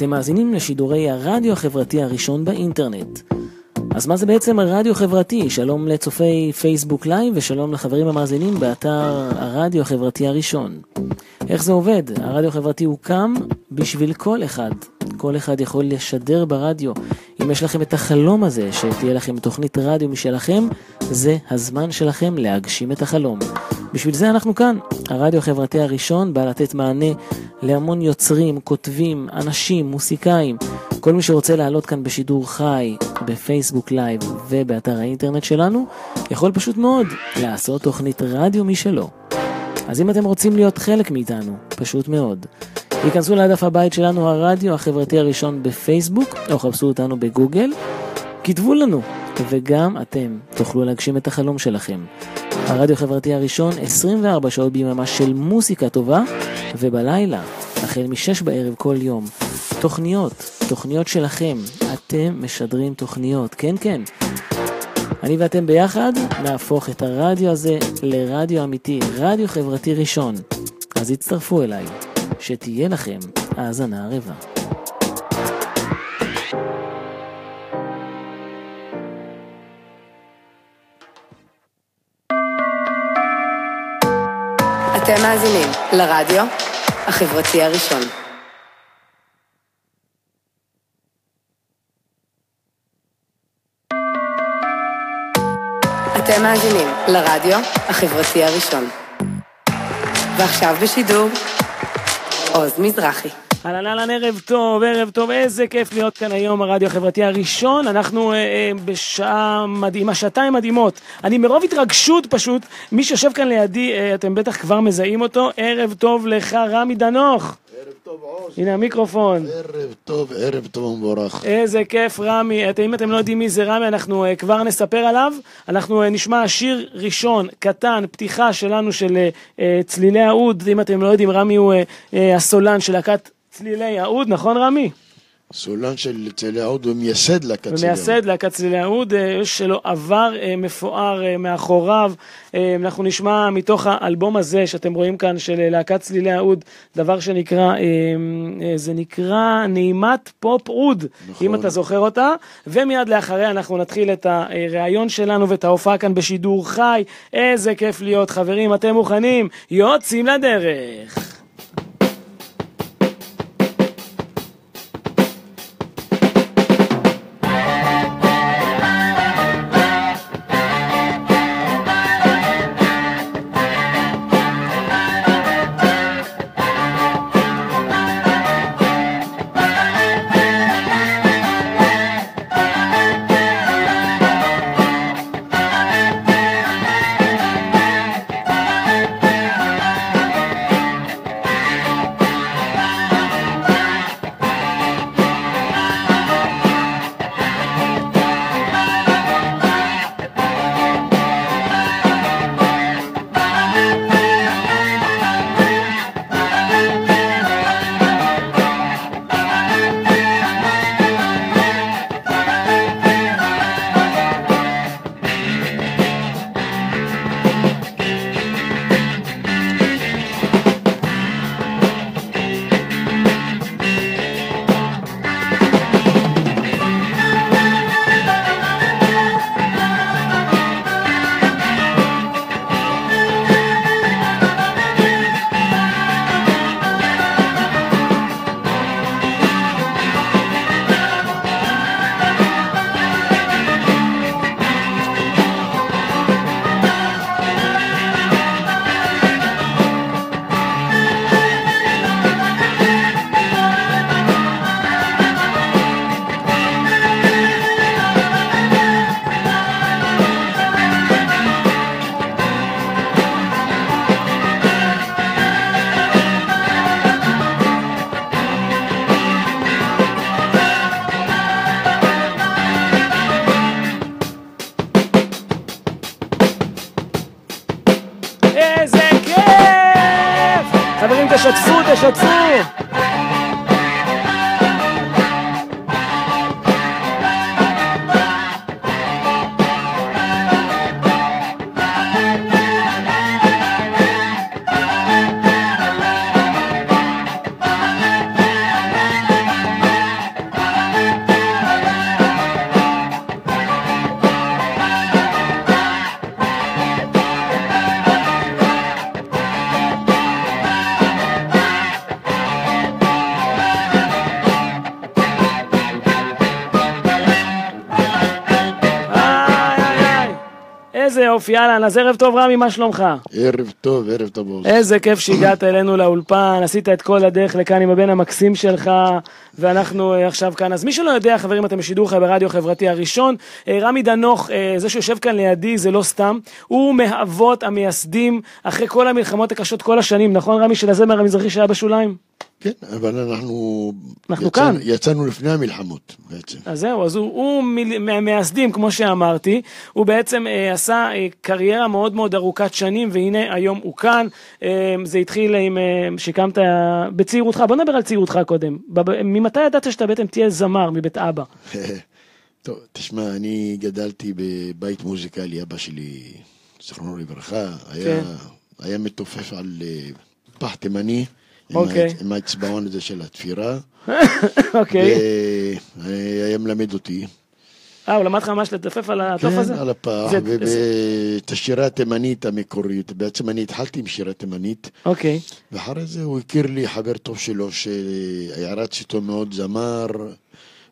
אתם מאזינים לשידורי הרדיו החברתי הראשון באינטרנט. אז מה זה בעצם רדיו חברתי? שלום לצופי פייסבוק Live ושלום לחברים המאזינים באתר הרדיו החברתי הראשון. איך זה עובד? הרדיו החברתי הוקם בשביל כל אחד. כל אחד יכול לשדר ברדיו. אם יש לכם את החלום הזה, שתהיה לכם תוכנית רדיו משלכם, זה הזמן שלכם להגשים את החלום. בשביל זה אנחנו כאן. הרדיו החברתי הראשון בא לתת מענה להמון יוצרים, כותבים, אנשים, מוסיקאים. כל מי שרוצה לעלות כאן בשידור חי, בפייסבוק Live ובאתר האינטרנט שלנו, יכול פשוט מאוד לעשות תוכנית רדיו משלו. אז אם אתם רוצים להיות חלק מאיתנו, פשוט מאוד. היכנסו לדף הבית שלנו, הרדיו החברתי הראשון בפייסבוק, או חפשו אותנו בגוגל, כתבו לנו, וגם אתם תוכלו להגשים את החלום שלכם. הרדיו החברתי הראשון, 24 שעות ביממה של מוסיקה טובה, ובלילה, החל מ-6 בערב כל יום, תוכניות, תוכניות שלכם, אתם משדרים תוכניות, כן כן. אני ואתם ביחד נהפוך את הרדיו הזה לרדיו אמיתי, רדיו חברתי ראשון. אז הצטרפו אליי, שתהיה לכם האזנה ערבה. אתם מאזינים לרדיו החברתי הראשון. אתם מאזינים לרדיו החברתי הראשון. ועכשיו בשידור, עוז מזרחי. אהלן אהלן ערב טוב, ערב טוב, איזה כיף להיות כאן היום, הרדיו החברתי הראשון. אנחנו אה, אה, בשעה מדהימה, שעתיים מדהימות. אני מרוב התרגשות פשוט, מי שיושב כאן לידי, אה, אתם בטח כבר מזהים אותו. ערב טוב לך, רמי דנוך. ערב טוב עוז. הנה המיקרופון. ערב טוב, ערב טוב ומבורך. איזה כיף, רמי. את, אם אתם לא יודעים מי זה רמי, אנחנו uh, כבר נספר עליו. אנחנו uh, נשמע שיר ראשון, קטן, פתיחה שלנו של uh, צלילי האוד. אם אתם לא יודעים, רמי הוא uh, uh, הסולן של להקת צלילי האוד, נכון רמי? סולן של צאלי העוד ומייסד להקת צאלי ומייסד להקת צלילי האוד, אה, יש לו עבר אה, מפואר אה, מאחוריו. אה, אנחנו נשמע מתוך האלבום הזה שאתם רואים כאן של אה, להקת צלילי האוד, דבר שנקרא, אה, אה, זה נקרא נעימת פופ אוד, נכון. אם אתה זוכר אותה. ומיד לאחריה אנחנו נתחיל את הראיון שלנו ואת ההופעה כאן בשידור חי. איזה כיף להיות, חברים, אתם מוכנים? יוצאים לדרך. יופי, אהלן, אז ערב טוב רמי, מה שלומך? ערב טוב, ערב טוב. עוז. איזה כיף שהגעת אלינו לאולפן, עשית את כל הדרך לכאן עם הבן המקסים שלך, ואנחנו אה, עכשיו כאן. אז מי שלא יודע, חברים, אתם בשידור חי ברדיו החברתי הראשון. אה, רמי דנוך, אה, זה שיושב כאן לידי, זה לא סתם. הוא מהאבות המייסדים, אחרי כל המלחמות הקשות כל השנים, נכון רמי, של הזמר המזרחי שהיה בשוליים? כן, אבל אנחנו... אנחנו יצאנו, כאן. יצאנו לפני המלחמות, בעצם. אז זהו, אז הוא, הוא מהמייסדים, כמו שאמרתי, הוא בעצם אה, עשה אה, קריירה מאוד מאוד ארוכת שנים, והנה היום הוא כאן. אה, זה התחיל עם, אה, שהקמת אה, בצעירותך, בוא נדבר על צעירותך קודם. בב- ממתי ידעת שאתה בעצם תהיה זמר מבית אבא? טוב, תשמע, אני גדלתי בבית מוזיקלי, אבא שלי, זיכרונו לברכה, היה, כן. היה מתופף על אה, פח תימני, אוקיי. עם האצבעון הזה של התפירה, אוקיי. והיה מלמד אותי. אה, הוא למד לך ממש לטפף על התוף הזה? כן, על הפח, ואת השירה התימנית המקורית, בעצם אני התחלתי עם שירה תימנית, אוקיי, ואחרי זה הוא הכיר לי חבר טוב שלו, שהערץ איתו מאוד זמר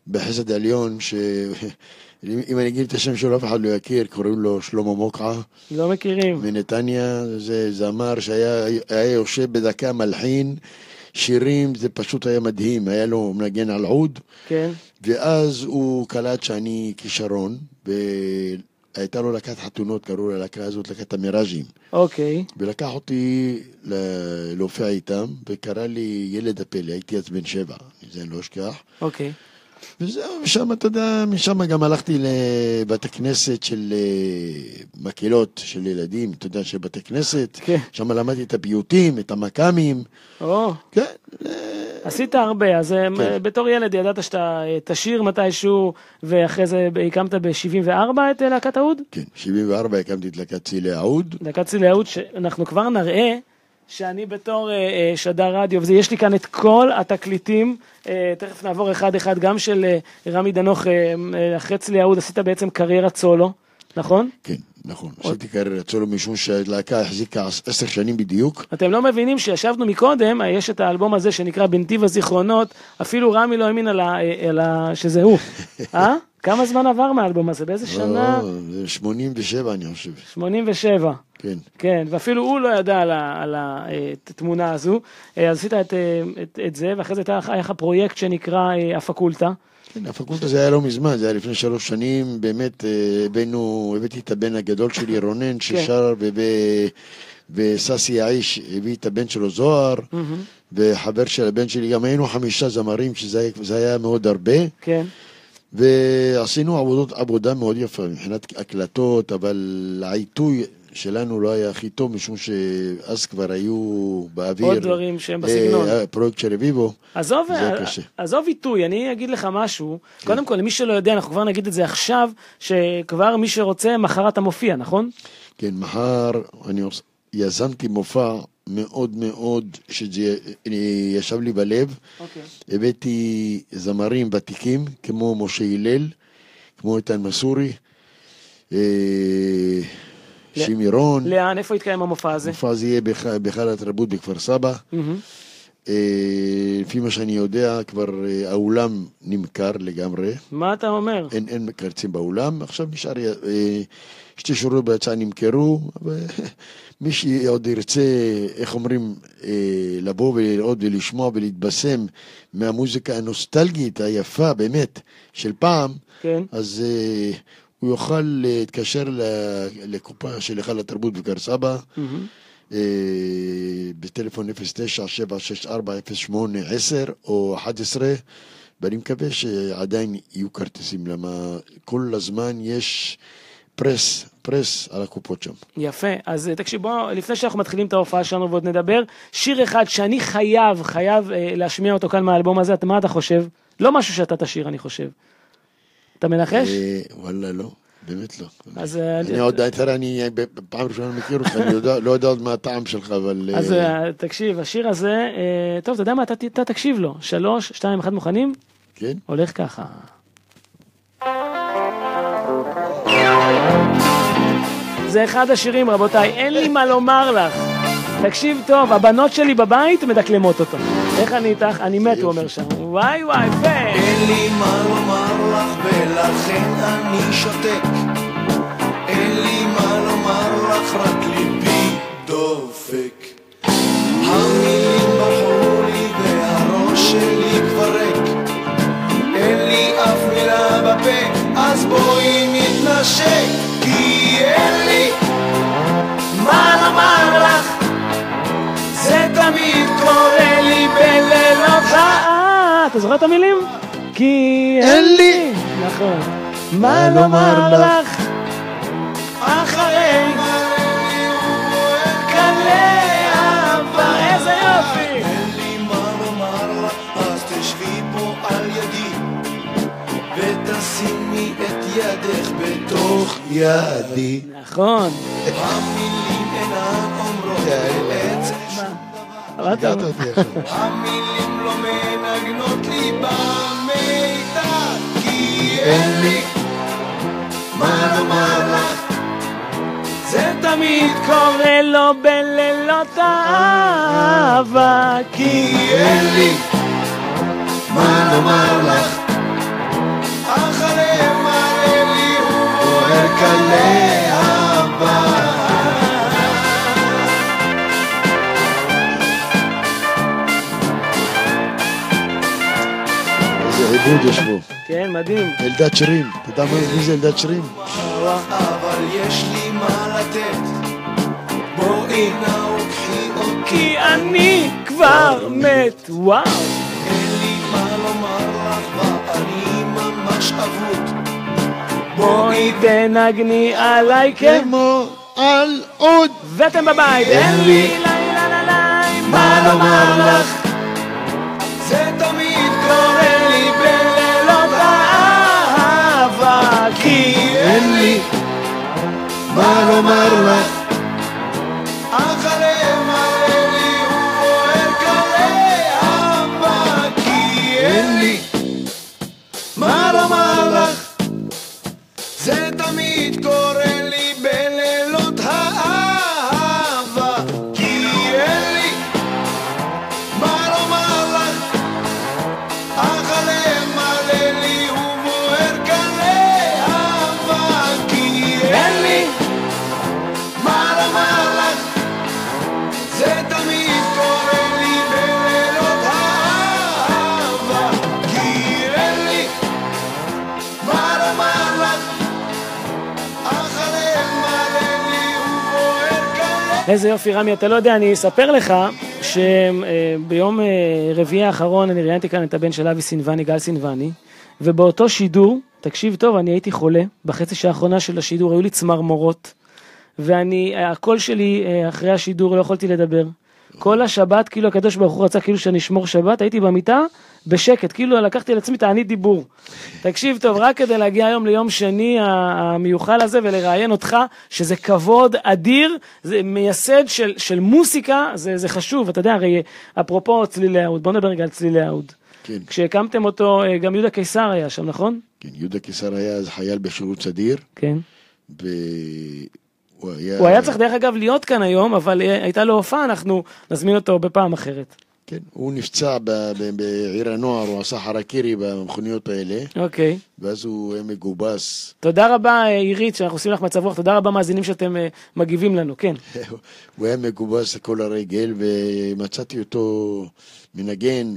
בחסד עליון, שאם אני אגיד את השם שלו אף אחד לא יכיר, קוראים לו שלמה מוקעה לא מכירים. מנתניה, זה זמר שהיה היה יושב בדקה מלחין שירים, זה פשוט היה מדהים, היה לו מנגן על עוד. כן, ואז הוא קלט שאני כישרון, והייתה לו להקת חתונות, קראו ללהקה הזאת להקת המיראז'ים. אוקיי, ולקח אותי להופיע איתם, וקרא לי ילד הפלא, הייתי אז בן שבע, זה אני לא אשכח. אוקיי. וזהו, ושם, אתה יודע, משם גם הלכתי לבית הכנסת של אה, מקהלות של ילדים, אתה יודע, של בתי כנסת. כן. שם למדתי את הפיוטים, את המכ"מים. או, כן, עשית הרבה, אז אה, כן. בתור ילד ידעת שאתה אה, תשיר מתישהו, ואחרי זה הקמת ב-74 את אה, להקת האוד? כן, 74 הקמתי את להקת צילי העוד. להקת צילי האוד, שאנחנו כבר נראה שאני בתור אה, אה, שדר רדיו, ויש לי כאן את כל התקליטים, אה, תכף נעבור אחד-אחד, גם של אה, רמי דנוך, אה, אה, אחרי צילי האוד עשית בעצם קריירת סולו, נכון? כן, נכון. עשיתי קריירת סולו משום שהלהקה החזיקה עשר שנים בדיוק. אתם לא מבינים שישבנו מקודם, אה, יש את האלבום הזה שנקרא בנתיב הזיכרונות, אפילו רמי לא האמין על ה, אה, על ה, שזה הוא. אה? כמה זמן עבר מהאלבום הזה? באיזה שנה? לא, זה 87 אני חושב. 87. כן. כן, ואפילו הוא לא ידע על, ה, על התמונה הזו. אה, אז עשית את, אה, את, את זה, ואחרי זה היה לך פרויקט שנקרא אה, הפקולטה. כן, הפקולטה זה היה לא מזמן, זה היה לפני שלוש שנים, באמת אה, הבאנו, הבאתי את הבן הגדול שלי, רונן, ששר, וב- וססי האיש הביא את הבן שלו זוהר, וחבר של הבן שלי, גם היינו חמישה זמרים, שזה היה- זה היה מאוד הרבה, כן, ועשינו עבודות, עבודה מאוד יפה מבחינת הקלטות, אבל העיתוי שלנו לא היה הכי טוב, משום שאז כבר היו באוויר. עוד דברים שהם בסגנון. אה, פרויקט של רביבו. עזוב, זה אה, קשה. עזוב עיתוי, אני אגיד לך משהו. כן. קודם כל, למי שלא יודע, אנחנו כבר נגיד את זה עכשיו, שכבר מי שרוצה, מחר אתה מופיע, נכון? כן, מחר אני יזמתי מופע מאוד מאוד, שזה ישב לי בלב. אוקיי. הבאתי זמרים ותיקים, כמו משה הלל, כמו איתן מסורי, אה, שימי רון. לאן, איפה יתקיים המופע הזה? המופע הזה יהיה בהיכל התרבות בכפר סבא. אה, לפי מה שאני יודע, כבר אה, האולם נמכר לגמרי. מה אתה אומר? אין, אין מקרצים באולם, עכשיו נשאר, אה, שתי שורות בהצעה נמכרו, ומי שעוד ירצה, איך אומרים, לבוא ולראות ולשמוע ולהתבשם מהמוזיקה הנוסטלגית היפה באמת של פעם, כן. אז הוא יוכל להתקשר לקופה של היכל התרבות בכפר סבא. אה, בטלפון 09-764-08-10 או 11, ואני מקווה שעדיין יהיו כרטיסים, למה כל הזמן יש פרס, פרס על הקופות שם. יפה, אז אה, תקשיב, בוא, לפני שאנחנו מתחילים את ההופעה שלנו ועוד נדבר, שיר אחד שאני חייב, חייב אה, להשמיע אותו כאן מהאלבום הזה, מה אתה חושב? לא משהו שאתה תשיר, אני חושב. אתה מנחש? אה, וואלה, לא, באמת לא. אז, אה, אני עוד, תראה, אני פעם ראשונה מכיר אותך, אני לא יודע עוד מה הטעם שלך, אבל... אז אה, אה, תקשיב, השיר הזה, אה, טוב, אתה יודע מה, אתה, אתה תקשיב לו. שלוש, שתיים, אחד מוכנים? כן? הולך ככה. זה אחד השירים, רבותיי, אין לי מה לומר לך. תקשיב טוב, הבנות שלי בבית מדקלמות אותו. איך אני איתך? אני מת, הוא אומר שם. וואי וואי, יפה. אין לי מה לומר לך ולכן אני שותק אין לי מה לומר אך רק ליבי דופק. המילים ברחו לי והראש שלי כבר ריק. אין לי אף מילה בפה, אז בואי נתנשק, כי אין לי מה לומר לך. זה תמיד קורה לי בלילות אה, אתה זוכר את המילים? כי אין לי. נכון. מה לומר לך? אחרי קלה אהבה, איזה יופי! אין לי מה לומר לך, אז תשבי פה על ידי ותשימי את ידך בתוך ידי. נכון. המילים אינן אומרות בעצם שום דבר. המילים לא מנגנות לי במיתר, כי אין לי מה לומר לך. זה תמיד קורה, לו בלילות האהבה, כי אין לי מה לומר לך. אחרי מראה לי הוא בוער קלה איזה עיבוד יש פה. כן, מדהים. אלדד שרים. אתה יודע מי זה אלדד שרים? אבל יש לי מה לתת. בואי נא וקחי אותי. כי אני כבר מת, וואו. אין לי מה לומר לך ואני ממש אבוד. בואי תנגני עליי, כן. כמו על עוד. ואתם בבית, אין לי לילה לילה מה לומר לך. זה תמיד מה לומר לך? אך הלב מלא לי הוא בוער קלה אהבה כי אין לי מה לומר לך זה תמיד קורה איזה יופי, רמי, אתה לא יודע, אני אספר לך שביום רביעי האחרון אני ראיינתי כאן את הבן של אבי סינבני, גל סינבני, ובאותו שידור, תקשיב טוב, אני הייתי חולה, בחצי שעה האחרונה של השידור היו לי צמרמורות, ואני, הקול שלי אה, אחרי השידור לא יכולתי לדבר. כל השבת, כאילו הקדוש ברוך הוא רצה כאילו שאני אשמור שבת, הייתי במיטה בשקט, כאילו לקחתי על עצמי תענית דיבור. תקשיב טוב, רק כדי להגיע היום ליום שני המיוחל הזה ולראיין אותך, שזה כבוד אדיר, זה מייסד של, של מוסיקה, זה, זה חשוב, אתה יודע, הרי אפרופו צלילי האוד, בוא נדבר רגע על צלילי האוד. כן, כשהקמתם אותו, אה, גם יהודה קיסר היה שם, נכון? כן, יהודה קיסר היה אז חייל בשירות סדיר, כן. היה... הוא היה צריך דרך אגב להיות כאן היום, אבל אה, הייתה לו הופעה, אנחנו נזמין אותו בפעם אחרת. כן, הוא נפצע בעיר הנוער, הוא עשה חרקירי במכוניות האלה, אוקיי. ואז הוא מגובס. תודה רבה, אה, עירית, שאנחנו עושים לך מצב רוח, תודה רבה מאזינים שאתם אה, מגיבים לנו, כן. הוא היה מגובס לכל הרגל, ומצאתי אותו מנגן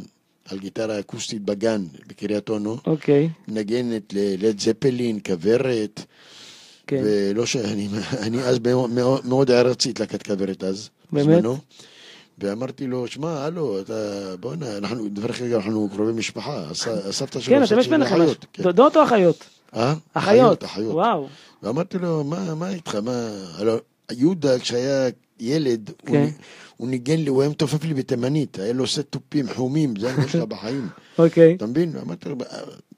על גיטרה אקוסטית בגן בקריית אונו, אוקיי, מנגנת ללד זפלין, כוורת, כן. ולא ש... אני, אז מאוד, מאוד, את להקת כוורת אז, באמת? בזמנו. ואמרתי לו, שמע, הלו, אתה, בוא'נה, אנחנו, דרך אגב, אנחנו קרובי משפחה, הס- הסבתא שלו, כן, אתם יש ביניכם. אחיות, כן. דודות או אחיות? אה? אחיות. אחיות. וואו. ואמרתי לו, מה, מה איתך, מה... הלו, יהודה, כשהיה ילד, כן. הוא ניגן לי, הוא היה מתופף לי בתימנית, היה לו עושה תופים חומים, זה היה שלך בחיים. אוקיי. אתה מבין? אמרתי לו,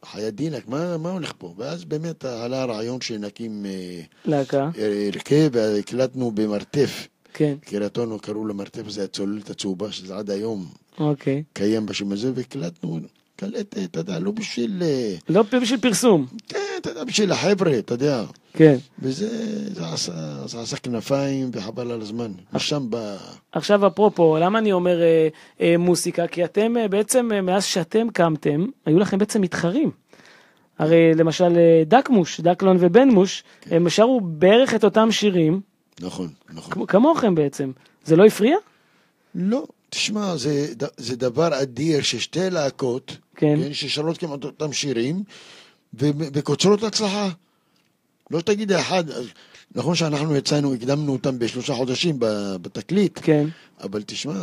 חיי דינק, מה, מה הולך פה? ואז באמת עלה הרעיון שנקים אה, להקה. אה, הרכב, והקלטנו במרתף. כן, קריית אונו קראו למרתף הזה הצוללת הצהובה, שזה עד היום אוקיי. קיים בשם הזה, והקלטנו קלטת, אתה יודע, לא בשביל... אה, לא בשביל פרסום. כן, אתה יודע, בשביל החבר'ה, אתה יודע. כן. וזה זה עשה, זה עשה כנפיים וחבל על הזמן. משם בא... עכשיו אפרופו, למה אני אומר אה, אה, מוסיקה? כי אתם אה, בעצם, אה, מאז שאתם קמתם, היו לכם בעצם מתחרים. הרי למשל אה, דקמוש, דקלון ובן מוש, הם שרו בערך את אותם שירים, נכון, נכון. כמו- כמוכם בעצם. זה לא הפריע? לא, תשמע, זה, זה דבר אדיר ששתי להקות, כן. ששרות כמעט אותם שירים, וקוצרות הצלחה. לא תגיד אחד, נכון שאנחנו יצאנו, הקדמנו אותם בשלושה חודשים בתקליט, כן. אבל תשמע,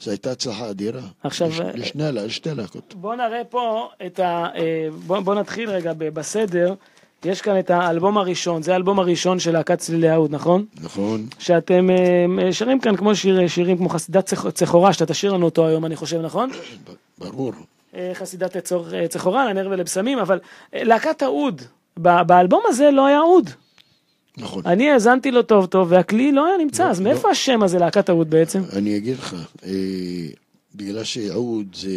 זה הייתה הצלחה אדירה. עכשיו, לש, אה, לשני, לשתי להקות. בוא נראה פה את ה... אה, בוא, בוא נתחיל רגע בסדר. יש כאן את האלבום הראשון, זה האלבום הראשון של להקת צלילי האוד, נכון? נכון? שאתם אה, שרים כאן כמו שיר, שירים כמו חסידת צח- צחורה, שאתה תשאיר לנו אותו היום, אני חושב, נכון? ברור. אה, חסידת אה, צחורה, לנר ולבשמים, אבל אה, להקת האוד, באלבום הזה לא היה אוד. נכון. אני האזנתי לו טוב טוב, והכלי לא היה נמצא, אז מאיפה השם הזה, להקת האוד בעצם? אני אגיד לך, אה, בגלל שעוד זה,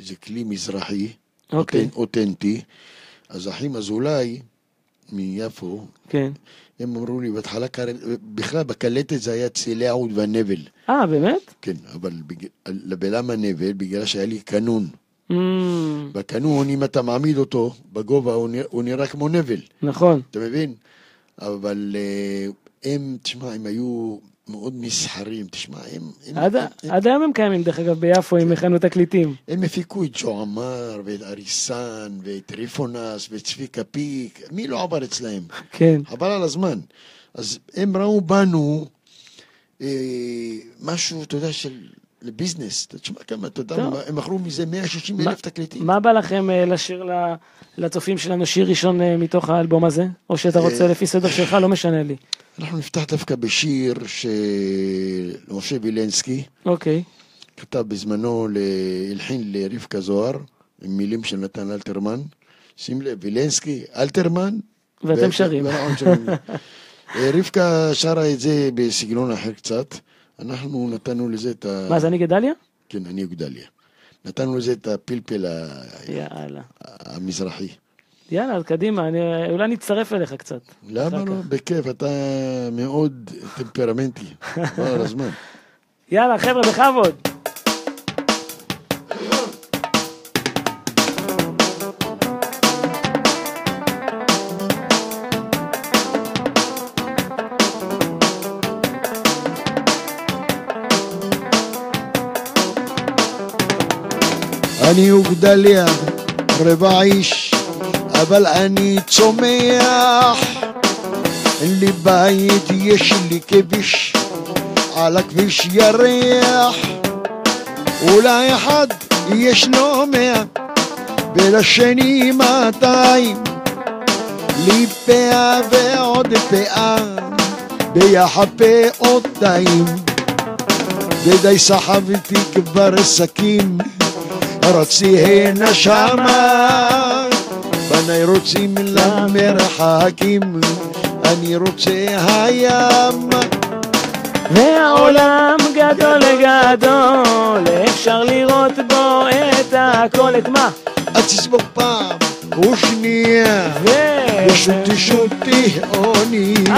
זה כלי מזרחי, אוקיי. אותנ- אותנטי, אז אחים אזולאי מיפו, כן. הם אמרו לי בהתחלה, בכלל בקלטת זה היה צלילי העוד והנבל. אה, באמת? כן, אבל בג... למה נבל? בגלל שהיה לי קנון. Mm, בקנון, אם אתה מעמיד אותו בגובה, הוא נראה, הוא נראה כמו נבל, נכון. אתה מבין? אבל אה, הם, תשמע, הם היו מאוד מסחרים, תשמע, הם... הם, עד, הם, הם, עד היום הם קיימים, דרך אגב, ביפו, עם הכנו תקליטים. הם הפיקו את ג'ו עמר, ואת אריסן, ואת ריפונס, ואת צביקה פיק, מי לא עבר אצלהם? כן. חבל על הזמן. אז הם ראו בנו אה, משהו, אתה יודע, של לביזנס. תשמע כמה, אתה יודע. הם מכרו מזה 160 מה- אלף תקליטים. מה בא לכם אה, לשיר לצופים שלנו שיר ראשון אה, מתוך האלבום הזה? או שאתה רוצה לפי סדר שלך, לא משנה לי. אנחנו נפתח דווקא בשיר של משה וילנסקי, אוקיי. כתב בזמנו, הלחין לרבקה זוהר, עם מילים של נתן אלתרמן. שים לב, וילנסקי, אלתרמן. ואתם שרים. אה, רבקה שרה את זה בסגנון אחר קצת. אנחנו נתנו לזה את ה... מה, זה אני גדליה? כן, אני גדליה. נתנו לזה את הפלפל ה-. המזרחי. יאללה, אז קדימה, אני- אולי נצטרף אליך קצת. למה לא? כך. בכיף, אתה מאוד טמפרמנטי. חבל על הזמן. יאללה, חבר'ה, בכבוד. אני וגדליה, רבע איש, אבל אני צומח. אין בית, יש לי כביש, על הכביש ירח. אולי אחד ישנו מאה, ולשני מאתיים. לי פאה ועוד פאה, ביחד פאותיים. ודי סחבתי כבר סכין, רצי הנה שמה. בניי רוצים למרחקים, אני רוצה הים. והעולם גדול גדול, אפשר לראות בו את הכל, את מה? אז תסבוק פעם ושנייה. ושוטי שוטי אונייה.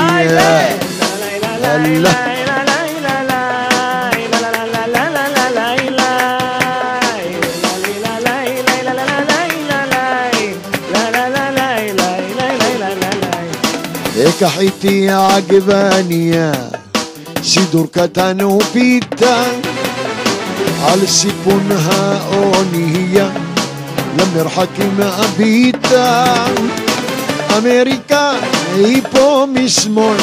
אקח איתי עגבניה, סידור קטן ופיתה, על סיפון האונייה, למרחקים הביתה. אמריקה היא פה משמאל,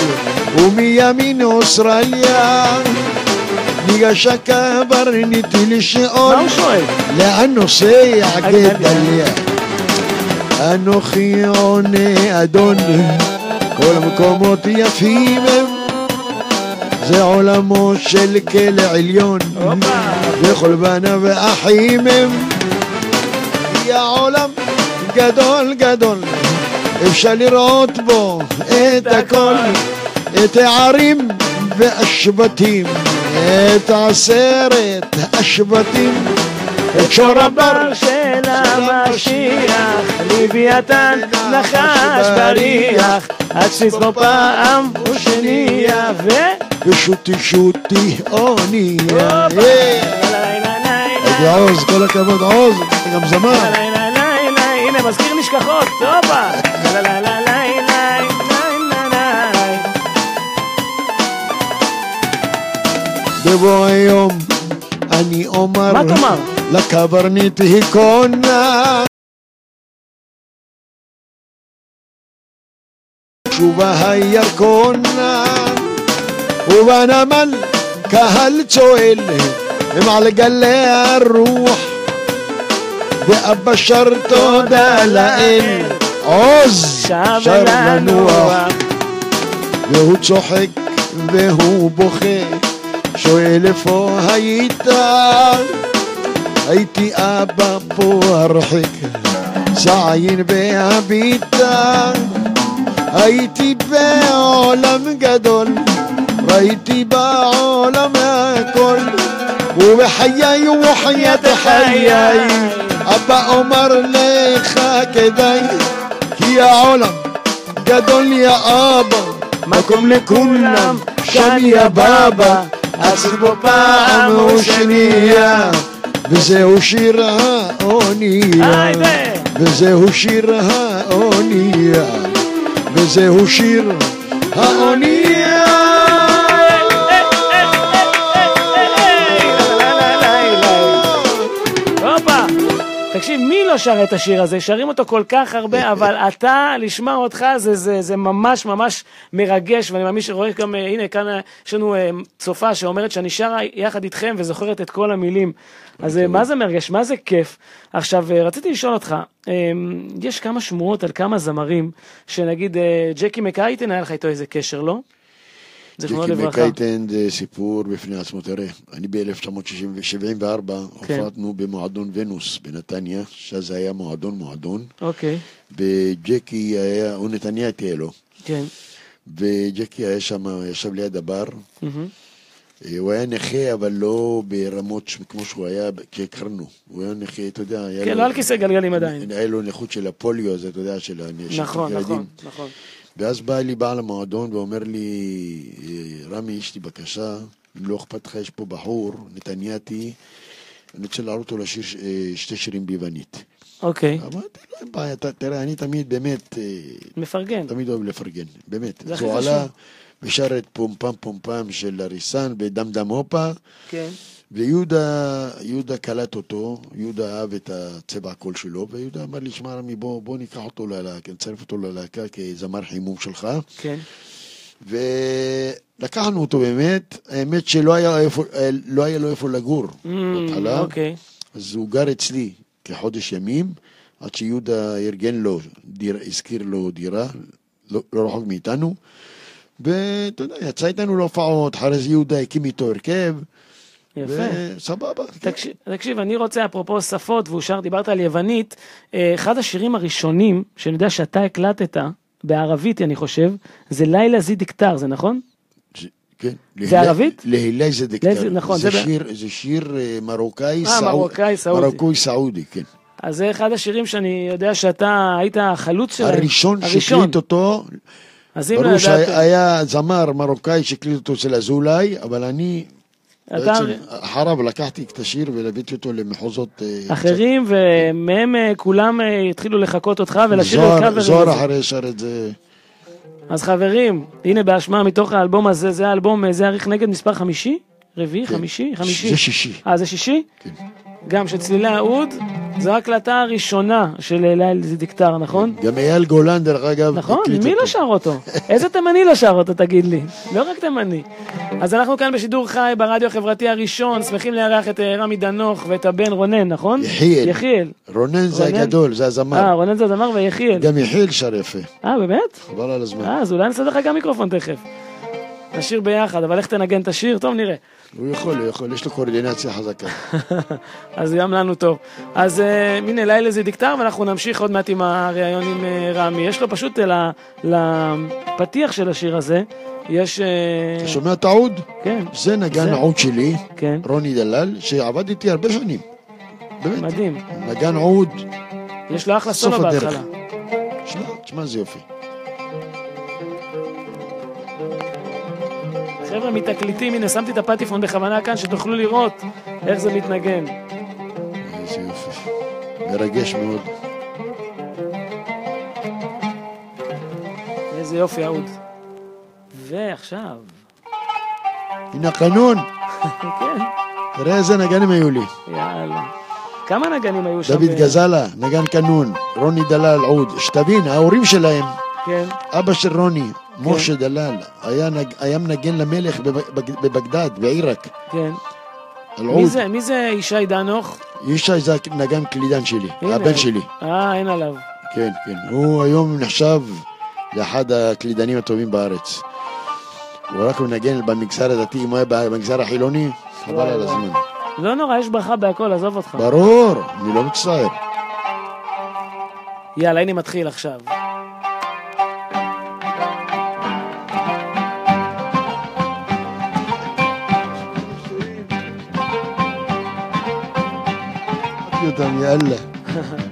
ומימין אוסטרליה. ניגש הקברניט לשאול, מה הוא שואל? לאן נוסע גדליה? אנוכי עונה אדון, כל המקומות יפים הם, זה עולמו של כלא עליון, וכל בניו אחים הם, כי העולם גדול גדול, אפשר לראות בו את הכל, את הערים והשבטים, את עשרת השבטים, את שור הבר בר של המשיח, לוויתן נחש בריח, עציץ בו פעם ושנייה, ו... ושוטי שוטי אונייה. הייתי עוז, כל הכבוד עוז, אתה גם זמר. הנה מזכיר נשכחות, לילה. בבוא היום אני אומר מה תאמר? לקברניט היכונה שובה הירקונה ובנמל קהל צועל הם על גלי הרוח ואבא שר תודה לאל עוז שב שר לנוח לנוח. והוא צוחק והוא בוכה שואל איפה היית הייתי אבא פה הרחק סעין והביטה הייתי בעולם גדול ראיתי בעולם הכל ובחיי וחיית חיי אבא אומר לך כדאי כי העולם גדול יא אבא מקום לכולם שם יא בבא עצר בו פעם ושנייה וזהו שיר האונייה. וזהו שיר האונייה וזהו שיר האונייה תקשיב, מי לא שר את השיר הזה? שרים אותו כל כך הרבה, אבל אתה, לשמוע אותך זה, זה, זה ממש ממש מרגש, ואני מאמין שרואה גם, אה, הנה, כאן אה, יש לנו אה, צופה שאומרת שאני שרה יחד איתכם וזוכרת את כל המילים. אז מה זה מרגש? מה זה כיף? עכשיו, רציתי לשאול אותך, יש כמה שמועות על כמה זמרים, שנגיד ג'קי מקייטן, היה לך איתו איזה קשר, לא? זיכרונו ג'קי לברכה. מקייטן זה סיפור בפני עצמו, תראה, אני ב-1974 כן. הופענו במועדון ונוס בנתניה, שאז היה מועדון מועדון, אוקיי, וג'קי היה, הוא נתניה תהיה לו, כן. וג'קי היה שם, ישב ליד הבר. אה, הוא היה נכה, אבל לא ברמות כמו שהוא היה כשהכרנו. הוא היה נכה, אתה יודע, היה כן, לו... לא על כיסא גלגלים עדיין. היה לו נכות של הפוליו הזה, אתה יודע, של ה- של נכון, ילדים. נכון, נכון. ואז בא לי בעל המועדון ואומר לי, "אה, רמי, יש לי בקשה, אם לא אכפת לך, יש פה בחור, נתנייתי, אני רוצה להראות אותו לשיר אה, שתי שירים ביוונית. אוקיי, אמרתי לו, אין בעיה, תראה, אני תמיד באמת, אה, מפרגן. תמיד אוהב לפרגן, באמת. זה הכי חשוב. ושר את פום פם פום פם של אריסן ודמדם הופה, כן. ויהודה יהודה קלט אותו, יהודה אהב את הצבע הקול שלו, ויהודה אמר לי, שמע רמי, בוא, בוא ניקח אותו ללהקה, נצרף אותו ללהקה כזמר חימום שלך. כן. ולקחנו אותו באמת, האמת שלא היה, איפה, לא היה לו איפה לגור בהתחלה, אוקיי. אז הוא גר אצלי כחודש ימים, עד שיהודה ארגן לו, דיר, הזכיר לו דירה, לא, לא רחוק מאיתנו, ואתה יודע, יצא איתנו להופעות, אחרי זה יהודה הקים איתו הרכב, יפה. וסבבה. תקשיב, תקשיב, אני רוצה, אפרופו שפות, והוא שר, דיברת על יוונית, אה, אחד השירים הראשונים, שאני יודע שאתה הקלטת, בערבית, אני חושב, זה לילה זי דיקטר, זה נכון? כן. זה ערבית? להילה זה דקטר. להילה- נכון, זה, שיר, זה שיר אה, מרוקאי, אה, מרוקאי, סעודי. מרוקאי סעודי, כן. אז זה אחד השירים שאני יודע שאתה היית החלוץ שלהם. הראשון שהקליט אותו, ברור שהיה זמר מרוקאי שהקליט אותו אצל אזולאי, אבל אני אתה- אחריו לקחתי את השיר ולהביתי אותו למחוזות... אה, אחרים, ומהם אה, כולם אה, התחילו לחקות אותך ולשיר זוהר- קאברים. זוהר. אחרי שר את זה. אז חברים, הנה בהשמעה מתוך האלבום הזה, זה האלבום, זה אריך נגד מספר חמישי? רביעי? חמישי? חמישי? זה שישי. אה, זה שישי? כן. גם של צלילי האוד, זו ההקלטה הראשונה של אה, ליל זה דיקטר, נכון? גם אייל גולן, דרך אגב, נכון, מי. לא שר אותו? איזה תימני לא שר אותו, תגיד לי? לא רק תימני. אז אנחנו כאן בשידור חי ברדיו החברתי הראשון, שמחים לארח את אה, רמי דנוך ואת הבן רונן, נכון? יחיאל. יחיאל. רונן זה? הגדול, זה אה, הזמר. רונן זה הזמר ויחיאל. גם יחיאל שר יפה, אה, באמת? חבל על הזמן. אה, אז אולי נסדר לך גם מיקרופון תכף. נשיר ביחד, אבל איך תנגן את השיר? טוב, נראה. הוא יכול, הוא יכול, יש לו קואורדינציה חזקה. אז גם לנו טוב. אז אה, הנה, לילה זה דיקטר, ואנחנו נמשיך עוד מעט עם הריאיון עם אה, רמי. יש לו פשוט אה, לפתיח של השיר הזה, יש... אתה שומע את העוד? כן, זה נגן זה- העוד שלי, כן, רוני דלל, שעבד איתי הרבה שנים. באמת, מדהים. נגן עוד. יש לו אחלה סולו. בהתחלה. שמע, תשמע איזה יופי. חבר'ה מתקליטים, הנה שמתי את הפטיפון בכוונה כאן, שתוכלו לראות איך זה מתנגן. איזה יופי. מרגש מאוד. איזה יופי אהוד. ועכשיו, הנה הקנון. כן, תראה איזה נגנים היו לי. יאללה. כמה נגנים היו שם? דוד גזלה, נגן קנון, רוני דלל עוד. שתבין, ההורים שלהם, כן, אבא של רוני, משה דלל, היה נג- היה מנגן למלך בב- בג- בבגדד, בעיראק. כן. מי. זה- מי זה ישי דנוך? ישי זה נגן קלידן שלי, הנה. הבן שלי. אה, אין עליו. כן, כן. הוא היום נחשב לאחד הקלידנים הטובים בארץ. הוא רק מנגן במגזר הדתי, אם הוא היה במגזר החילוני, חבל על. הזמן. לא נורא, יש ברכה בהכל, עזוב אותך. ברור, אני לא מצטער. יאללה, הנה מתחיל עכשיו. שמעתי אותם, יאללה.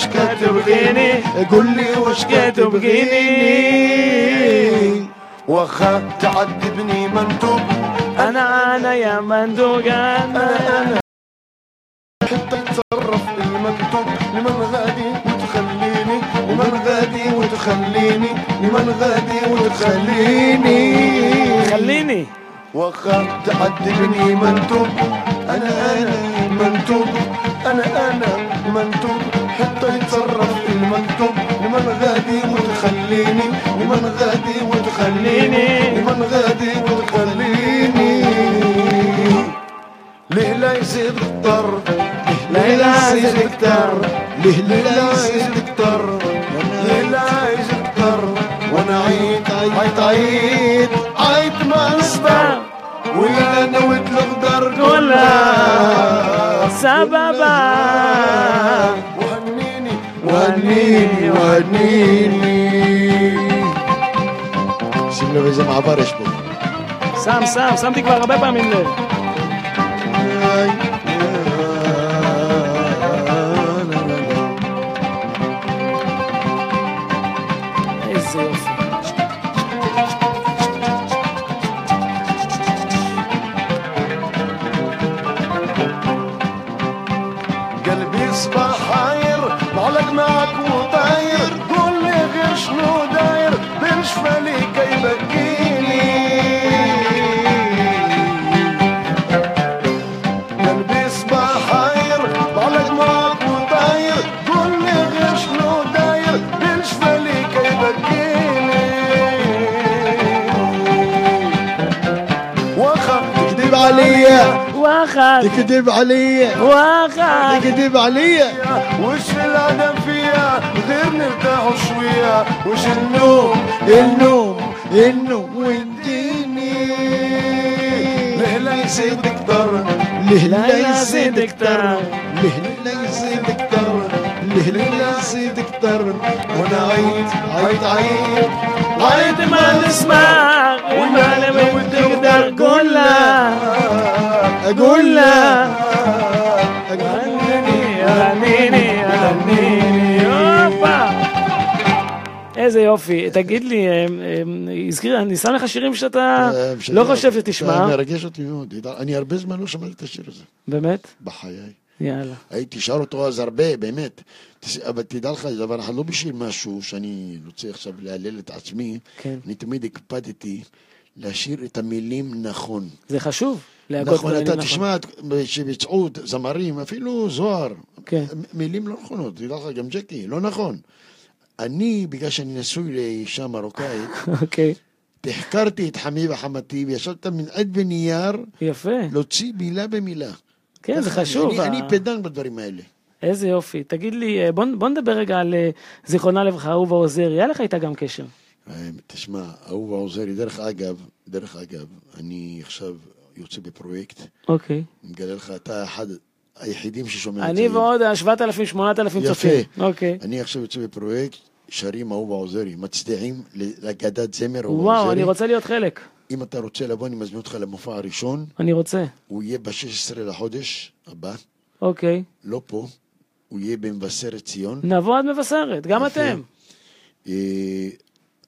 واش كتبغيني؟ قول لي واش كتبغيني؟ واخا تعذبني منتوب أنا أنا يا مندوق أنا أنا. حتى يتصرف المكتوب لمن غادي وتخليني؟ لمن غادي وتخليني؟ لمن غادي وتخليني؟ خليني. واخا تعذبني منتوب أنا أنا منتوب أنا أنا منتوب حتى يتصرف المكتوب لمن غادي وتخليني؟ لمن غادي وتخليني؟ لمن غادي وتخليني؟ ليه لا يزيد الضر؟ ليه لا يزيد الضر ليه لا يزيد الضر ليه لا يزيد الضر وأنا عيط عيط عيط عيط ما نصبر ولا نويت الغدر كلها سببا. وهنيني وهنيني وهنيني שים לב איזה מעבר יש פה. שם, שם, שמתי כבר הרבה פעמים לב. بالشمالي كي بكيني قلبي صباح حاير بعلق معك وطاير قول لي غير شنو داير بالشمالي كي بكيني واخا تكذب عليا. واخد تكذب عليا. واخد تكذب عليا. وش العدم شوية غير نرتاحوا شوية. وش النوم؟ إيه النوم؟ إيه النوم؟ والدنيا لهلا يزيد كتر لهلا يزيد كتر لهلا يزيد كتر لهلا يزيد كتر وأنا عيد عيد عيد عيد ما نسمع والمعلمة لما تقدر. قولها قولها איזה יופי, תגיד לי, אמ, אמ, הזכיר, אני שם לך שירים שאתה לא חושב שתשמע, מרגש אותי מאוד. אני הרבה זמן לא שמעתי את השיר הזה, באמת? בחיי. יאללה. הייתי שר אותו אז הרבה, באמת. אבל תדע לך דבר אחד, לא בשביל משהו שאני רוצה עכשיו להלל את עצמי, כן. אני תמיד הקפדתי לשיר את המילים נכון. זה חשוב, נכון, אתה נכון. תשמע שביצעו זמרים, אפילו זוהר, כן. מילים לא נכונות, תדע לך, גם ג'קי, לא נכון. אני, בגלל שאני נשוי לאישה מרוקאית, אוקיי, תחקרתי את חמי וחמתי וישבת מן עד ונייר יפה. להוציא מילה במילה. כן, זה חשוב. אני, אני פדן בדברים האלה. איזה יופי. תגיד לי, אה, בוא בוא נדבר רגע על אה, זיכרונה לברכה, אהובה עוזרי, היה לך איתה גם קשר. אה, תשמע, אהובה עוזרי, דרך אגב, דרך אגב, אני עכשיו יוצא בפרויקט, אוקיי. מגלה לך, אתה אחד היחידים ששומע את אני. ועוד 7,000, 8,000 צופים. יפה. אוקיי. אני עכשיו יוצא בפרויקט, שרים אהובה עוזרי, מצדיעים לאגדת זמר אהובה עוזרי. וואו, אני רוצה להיות חלק. אם אתה רוצה לבוא, אני מזמין אותך למופע הראשון, אני רוצה. הוא יהיה ב-16 לחודש הבא, אוקיי. לא פה, הוא יהיה במבשרת ציון. נבוא עד מבשרת, גם יפה. אתם. אה,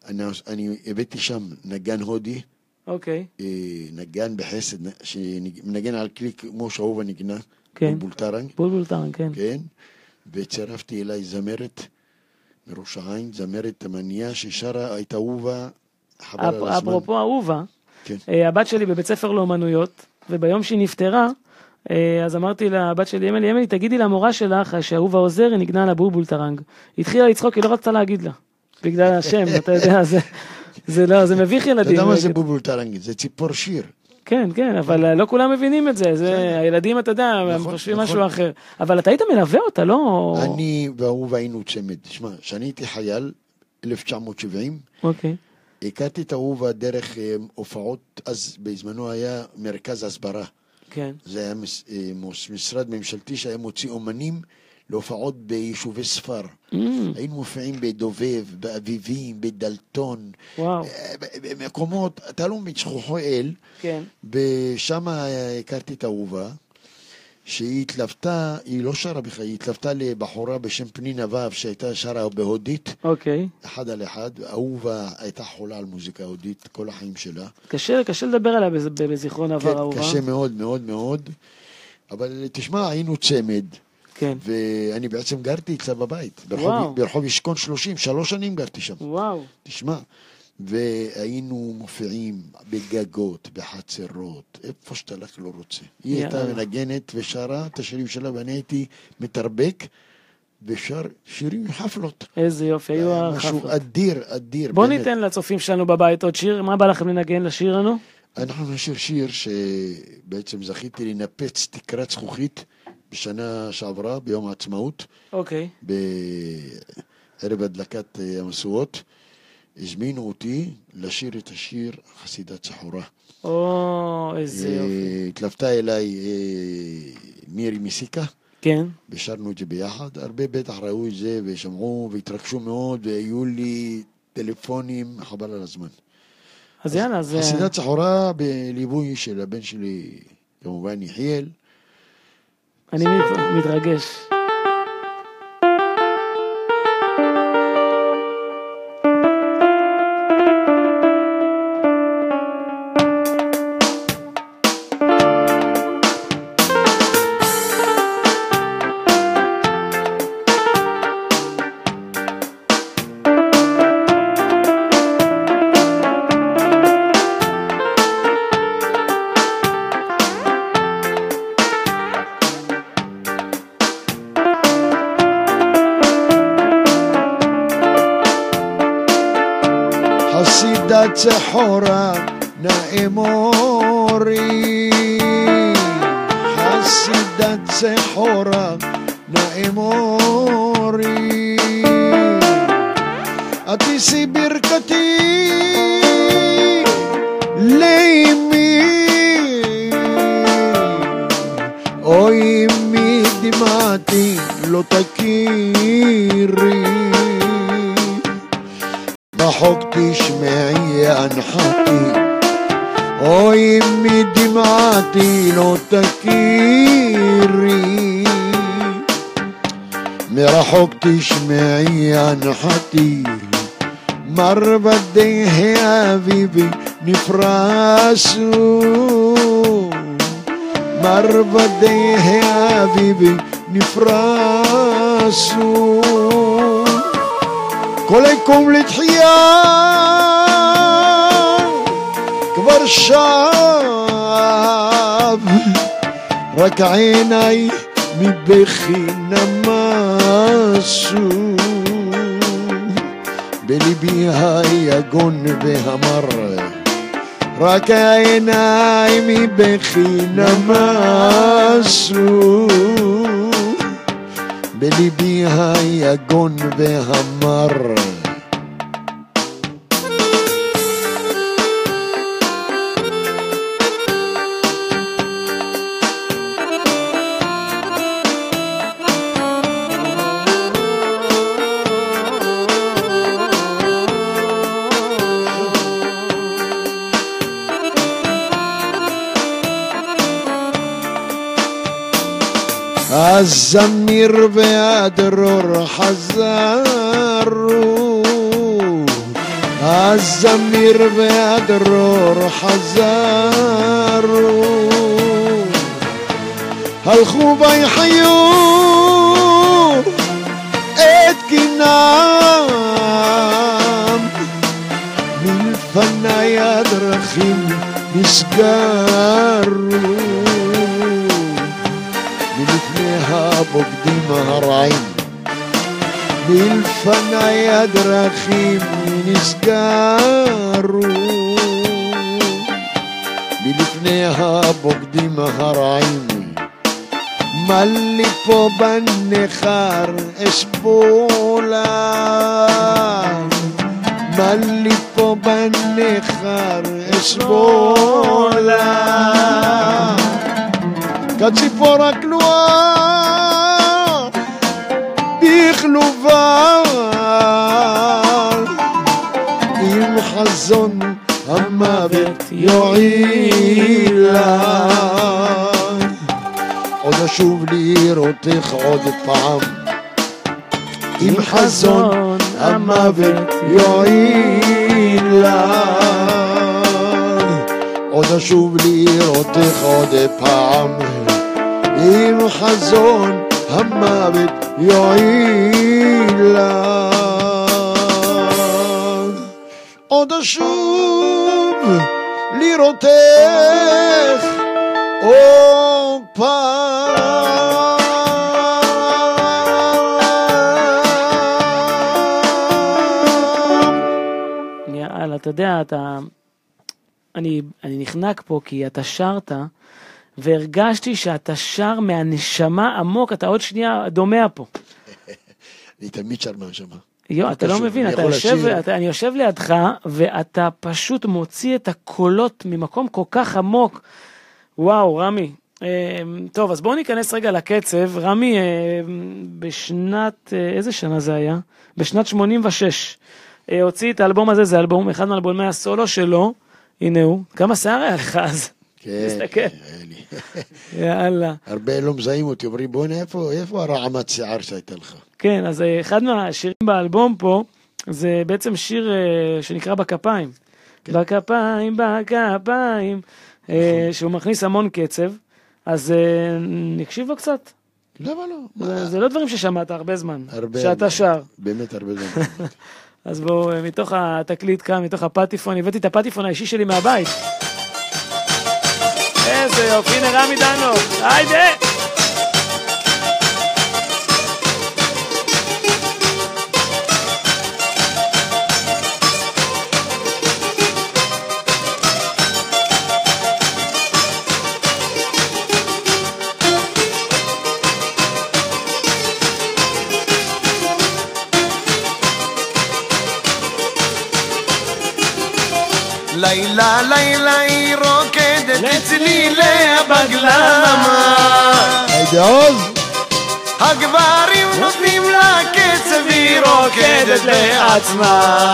אני, אני הבאתי שם נגן הודי, אוקיי. אה, נגן בחסד, שמנגן על כלי כמו שאהובה נגנה, כן. בולבול טרנג, בולבול טרנג, כן. כן, וצירפתי אליי זמרת מראש העין, זמרת תימניה ששרה את אהובה חבל על אפ- הזמן. אפרופו אהובה, כן. אה, הבת שלי בבית ספר לאומנויות, וביום שהיא נפטרה, אה, אז אמרתי לבת שלי, אמילי, אמילי, תגידי למורה שלך שאהובה עוזרי ניגנה לה בולבול טרנג. היא התחילה לצחוק, היא לא רצתה להגיד לה. בגלל השם, אתה יודע, זה, זה לא, זה מביך אתה ילדים. יודע מה זה בולבול טרנג? זה ציפור שיר. כן, כן, אבל אה, לא כולם מבינים את זה, זה, הילדים, אתה יודע, הם נכון, חושבים נכון. משהו אחר. אבל אתה היית מלווה אותה, לא... אני ואהובה היינו צמד. שמע, כשאני הייתי חייל, 1970, אוקיי, הכרתי את אהובה דרך אה, הופעות, אז בזמנו היה מרכז הסברה. כן. זה היה אה, משרד ממשלתי שהיה מוציא אומנים להופעות ביישובי ספר. Mm, היינו מופיעים בדובב, באביבים, בדלתון, וואו, אה, במקומות, אתה לא מבין, שכוחו אל, כן. ושם הכרתי את אהובה, שהיא התלוותה, היא לא שרה בכלל, היא התלוותה לבחורה בשם פנינה ו' שהייתה שרה בהודית, אוקיי. אחד על אחד. אהובה הייתה חולה על מוזיקה הודית כל החיים שלה. קשה, קשה לדבר עליה בז- בזיכרון עבר כן, אהובה. קשה מאוד מאוד מאוד, אבל תשמע, היינו צמד, כן. ואני בעצם גרתי אצלה בבית. ברחוב, ברחוב ישכון 30, שלוש שנים גרתי שם. וואו. תשמע, והיינו מופיעים בגגות, בחצרות, איפה שאתה רק לא רוצה. היא הייתה. מנגנת ושרה את השירים שלה, ואני הייתי מתרבק ושר שירים מחפלות. איזה יופי, היו היה משהו החפלות. אדיר, אדיר. בוא באמת. ניתן לצופים שלנו בבית עוד שיר, מה בא לכם לנגן לשיר לנו? אנחנו נשיר שיר שבעצם זכיתי לנפץ תקרת זכוכית בשנה שעברה, ביום העצמאות, אוקיי. בערב הדלקת אה, המשואות. הזמינו אותי לשיר את השיר חסידת סחורה. או, איזה אה, יופי. התלוותה אליי אה, מירי מסיקה, כן. ושרנו את זה ביחד. הרבה בטח ראו את זה ושמעו והתרגשו מאוד, והיו לי טלפונים, חבל על הזמן. אז יאללה, אז... חסידת סחורה בליווי של הבן שלי, כמובן יחיאל. אני מת- מתרגש. חסידת צחורה נאמורי חסידת צחורה נאמורי עתיסי ברכתי לאמי אוי אמי דמעתי לא תכירי تشمعي عن حطيبي مرة بديه يا حبيبي نفراسو مرة بديه يا حبيبي نفراسو كلكم لتحيا كبر الشعب ركعيني מבכי נמסו בליבי היגון והמר רק העיניי מבכי נמסו בליבי היגון והמר הזמיר והדרור חזרו. הזמיר והדרור חזרו. הלכו ויחיו את קינם מלפני הדרכים נסגרו أبو قديم هرعين بالفنا يا دراخيم نسكارو بلفناها أبو قديم هرعين ملي فوبن نخار إسبولا. ملي فوبن نخار إسبولا. فوراك لوان בכלובה עם חזון המוות יועיל. לה עוד אשוב לראותך עוד פעם. עם חזון המוות יועיל. לה עוד אשוב לראותך עוד פעם. עם חזון המוות יועיל לה עוד אשוב לראותך עוד פעם יאללה, אתה יודע, אתה... אני, אני נחנק פה כי אתה שרת, והרגשתי שאתה שר מהנשמה עמוק, אתה עוד שנייה דומע פה. אני תמיד שר מהנשמה. יו, אתה לא מבין, אתה יושב. אתה, אני יושב לידך, ואתה פשוט מוציא את הקולות ממקום כל כך עמוק. וואו, רמי. אה, טוב, אז בואו ניכנס רגע לקצב. רמי, אה, בשנת, אה, איזה שנה זה היה? בשנת 86. אה, הוציא את האלבום הזה, זה אלבום, אחד מאלבומי הסולו שלו. הנה הוא. כמה שיער היה לך אז? כן, תסתכל. לי. יאללה. הרבה לא מזהים אותי, אומרים בוא'נה, איפה איפה הרעמת שיער שהייתה לך? כן, אז אה, אחד מהשירים באלבום פה, זה בעצם שיר אה, שנקרא בכפיים. כן. בכפיים, בכפיים, אה, נכון. שהוא מכניס המון קצב. אז נקשיב לו קצת. למה לא? זה, זה לא דברים ששמעת הרבה זמן, הרבה... שאתה שר. באמת הרבה זמן. אז בואו, מתוך התקליט כאן, מתוך הפטיפון, הבאתי את הפטיפון האישי שלי מהבית. Ese, Ofine Gamitano. Laila, Laila y Ro. לצלילי הבגלמה היידה עוז! הגברים נותנים לה קצב והיא רוקדת לעצמה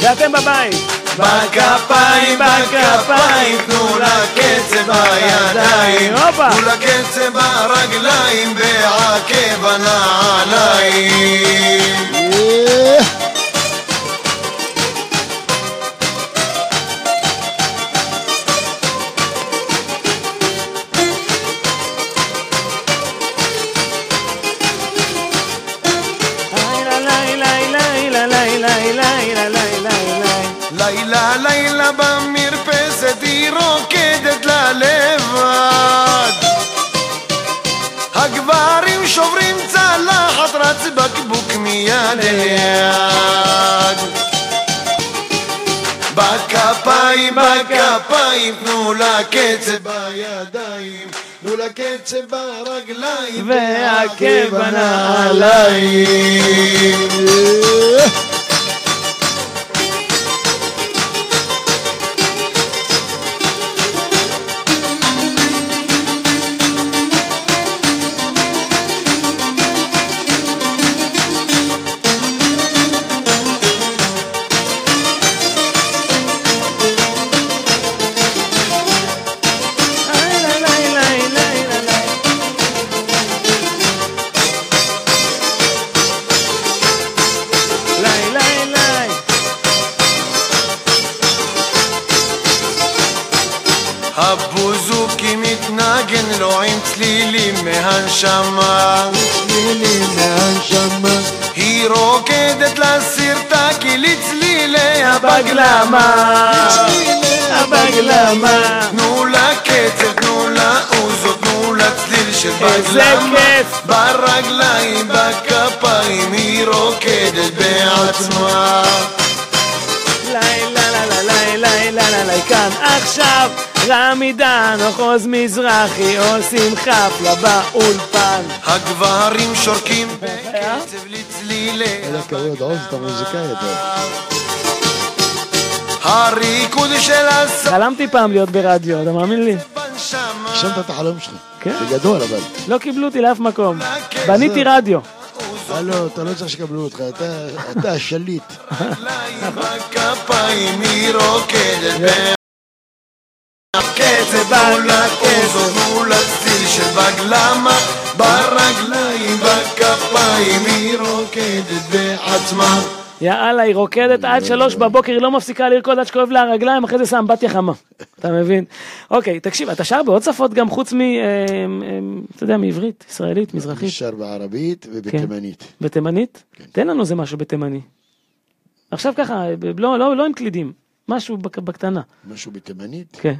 ואתם בבית. בכפיים, בכפיים, תנו לה קצב בידיים. תנו לה קצב ברגליים, בעקב הנעליים. במרפסת היא רוקדת לה לבד הגברים שוברים צלחת רץ בקבוק מיד אל יד בכפיים, בכפיים, תנו לה קצב בידיים, תנו לה קצב ברגליים, ועקב בנעליים. איזה כיף. ברגליים, בכפיים היא רוקדת בעצמה לילה, כאן עכשיו רמי דן, מחוז מזרחי, עושים חפלה באולפן. הגברים שורקים בקצב לצלילי. הריקוד של הסוף חלמתי פעם להיות ברדיו, אתה מאמין לי? הגשמת את החלום שלך. כן. בגדול אבל. לא קיבלו אותי לאף מקום. בניתי רדיו. הלו, אתה לא צריך שיקבלו אותך, אתה- אתה השליט. הקצב מול הצליל של בגלמה ברגליים בכפיים היא רוקדת בעצמה יאללה, היא רוקדת עד שלוש בבוקר, היא לא מפסיקה לרקוד עד שכואב לה הרגליים, אחרי זה שם בתיה חמה. אתה מבין? אוקיי, תקשיב, אתה שר בעוד שפות גם חוץ מ... אה, אה, אתה יודע, מעברית, ישראלית, מזרחית, שר בערבית ובתימנית. בתימנית? תן לנו איזה משהו בתימני. עכשיו ככה, לא, לא, לא עם קלידים, משהו בק- בקטנה. משהו בתימנית? כן,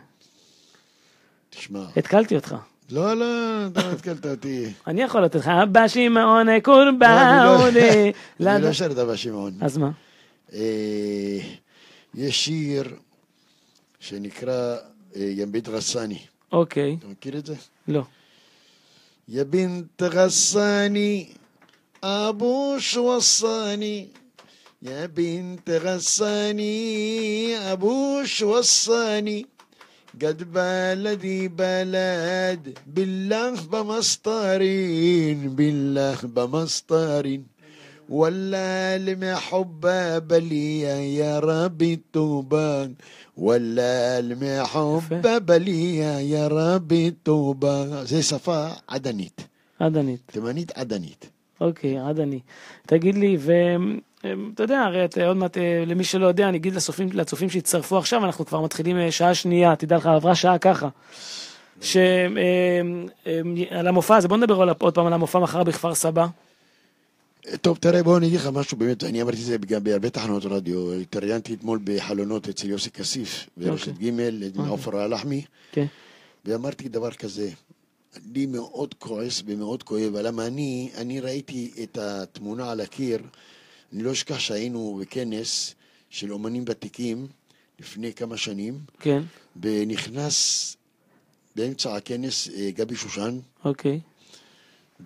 תשמע. התקלתי אותך. לא, לא, אתה התקלת אותי. אני יכול לתת לך, אבא שמעון קורבאוני. לא, אני לא, לא, לא שר את אבא שמעון. אז מה? אה, יש שיר שנקרא אה, ימבית רסני. אוקיי. אתה מכיר את זה? לא. יבינט רסני, אבו שווסני. יבינט רסני, אבו שווסני. قد بلدي بلد بالله بمسطرين بالله بمسطرين. ولا لم حب بلي يا ربي التوبان ولا لم حب بلي يا ربي التوبان زي صفاء عدنيت. عدنيت. 80 عدنيت. أوكي عدني. تقول لي في ואתה יודע, הרי אתה עוד מעט, אה, למי שלא יודע, אני אגיד לצופים, לצופים שהצטרפו עכשיו, אנחנו כבר מתחילים אה, שעה שנייה, תדע לך, עברה שעה ככה. שעל המופע הזה, בוא נדבר על- עוד פעם על המופע מחר בכפר סבא. טוב, תראה, בוא אני אגיד לך משהו באמת, אני אמרתי את זה גם בהרבה תחנות רדיו, התראיינתי אתמול בחלונות אצל יוסי כסיף, ברשת אוקיי. ג', עם עופר הלחמי, כן, ואמרתי דבר כזה, אני מאוד כועס ומאוד כואב, למה אני, אני ראיתי את התמונה על הקיר, אני לא אשכח שהיינו בכנס של אומנים ותיקים לפני כמה שנים, כן, ונכנס באמצע הכנס אה, גבי שושן, אוקיי.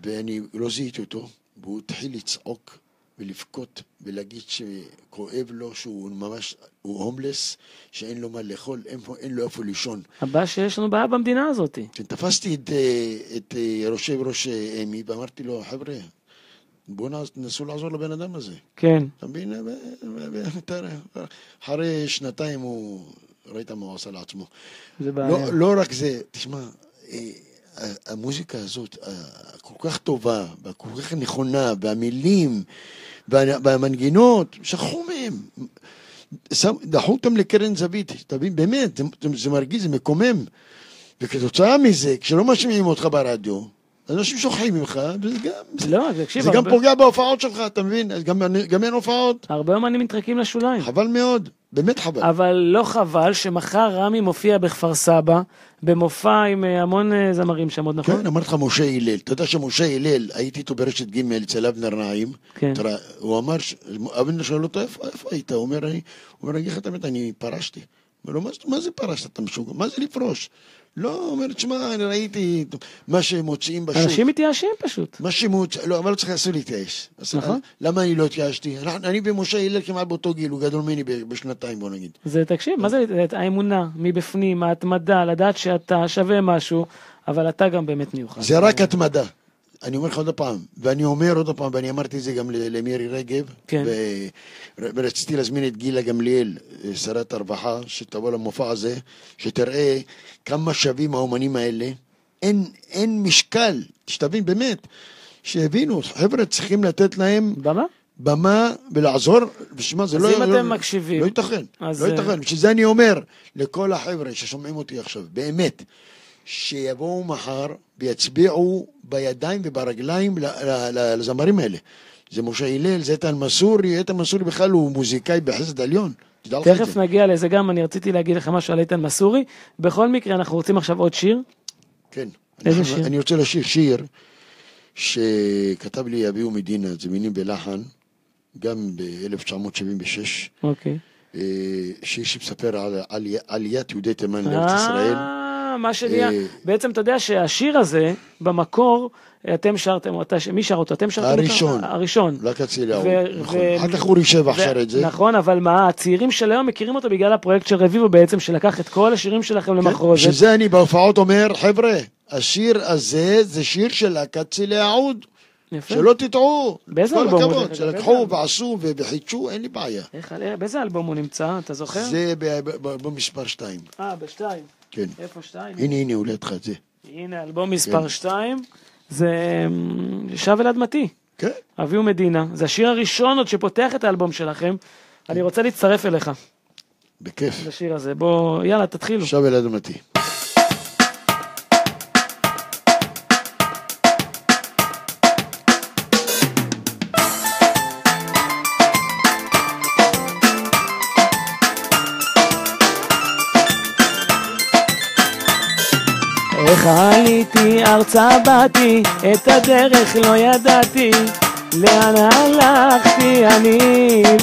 ואני לא זיהיתי אותו, והוא התחיל לצעוק ולבכות ולהגיד שכואב לו, שהוא ממש, הוא הומלס, שאין לו מה לאכול, אין, אין לו איפה לישון. הבא שיש לנו בעיה במדינה הזאת. כשתפסתי את, אה, את אה, יושב ראש אה, אמי ואמרתי לו, חבר'ה, בואו תנסו לעזור לבן אדם הזה. כן. אתה מבין? אחרי שנתיים הוא, ראית מה הוא עשה לעצמו. זה בעיה. לא, לא רק זה, תשמע, אה, המוזיקה הזאת אה, כל כך טובה, וכל כך נכונה, והמילים, וה- והמנגינות, שכחו מהם. דחו אותם לקרן זווית, אתה מבין? באמת, זה, זה מרגיז, זה מקומם. וכתוצאה מזה, כשלא משמיעים אותך ברדיו, אנשים שוכחים ממך, וזה גם, לא, תקשיב, זה גם פוגע בהופעות שלך, אתה מבין? גם, גם אין הופעות. הרבה אומנים מתרקים לשוליים. חבל מאוד, באמת חבל. אבל לא חבל שמחר רמי מופיע בכפר סבא, במופע עם אה, המון אה, זמרים שם עוד, נכון? כן, אמרתי לך משה הלל. אתה יודע שמשה הלל, הייתי איתו ברשת ג' אצל אבנר נעים. כן. תראה, הוא אמר, אבנר שואל אותו, איפה איפה היית? הוא אומר, אני, אגיד לך את האמת, אני פרשתי. אומר לו, "מה זאת- מה זה פרשת? אתה משוגע? מה זה לפרוש? לא, אומר, תשמע, אני ראיתי מה שמוציאים בשוק. אנשים מתייאשים פשוט. מה שמוצ... לא, אבל לא צריך אסור להתייאש. נכון. למה אני לא התייאשתי? אני ומשה הלל כמעט באותו גיל, הוא גדול ממני בשנתיים, בוא נגיד. זה, תקשיב, מה זה האמונה מבפנים, ההתמדה, לדעת שאתה שווה משהו, אבל אתה גם באמת מיוחד. זה רק התמדה. אני אומר לך עוד פעם, ואני אומר עוד פעם, ואני אמרתי את זה גם למירי רגב, כן. ו- ורציתי להזמין את גילה גמליאל, אה, שרת הרווחה, שתבוא למופע הזה, שתראה כמה שווים האומנים האלה. אין, אין משקל, שתבין באמת, שיבינו, חבר'ה צריכים לתת להם במה? במה ולעזור, ושמע, זה אז לא... אם לא, אתם מקשיבים, לא ייתכן, אז, לא אה, ייתכן. בשביל זה אני אומר לכל החבר'ה ששומעים אותי עכשיו, באמת, שיבואו מחר ויצביעו בידיים וברגליים לזמרים האלה. זה משה הלל, זה איתן מסורי, איתן מסורי בכלל הוא מוזיקאי בחסד עליון. תכף. נגיע לזה גם, אני רציתי להגיד לך משהו על איתן מסורי. בכל מקרה, אנחנו רוצים עכשיו עוד שיר. כן. איזה אנחנו- שיר? אני רוצה לשיר שיר שכתב לי אביהו מדינה, זה מילים בלחן, גם ב-1976. אוקיי. אה, שיר שמספר על עלי- עליית יהודי תימן לארץ ישראל. מה שנהיה, אה, בעצם אתה יודע שהשיר הזה, במקור, אתם שרתם, אתה- מי שר אותו? אתם שרתם אותו? הראשון. הראשון. רק אצילי ההוא, ו- נכון. אחר כך אורי שבח שר את זה. נכון, אבל מה, הצעירים של היום מכירים אותו בגלל הפרויקט של רביבו בעצם, שלקח את כל השירים שלכם למחרוזת. בשביל זה אני בהופעות אומר, חבר'ה, השיר הזה זה שיר של להקת צילי העוד. יפה. שלא תטעו. באיזה כל אלבום הוא הכבוד? שלקחו ועשו וחידשו, אין לי בעיה. איך, באיזה אלבום הוא נמצא, אתה זוכר? זה במספר 2. אה, בשתיים. כן. איפה שתיים? הנה, הנה, הוא לך את זה. הנה, אלבום מספר כן. שתיים. זה אמ, שב אל אדמתי. כן. אביהו מדינה. זה השיר הראשון עוד שפותח את האלבום שלכם. אני רוצה להצטרף אליך בכיף. לשיר הזה. בוא, יאללה, תתחילו. עכשיו אל אדמתי. עליתי ארצה באתי, את הדרך לא ידעתי. לאן הלכתי אני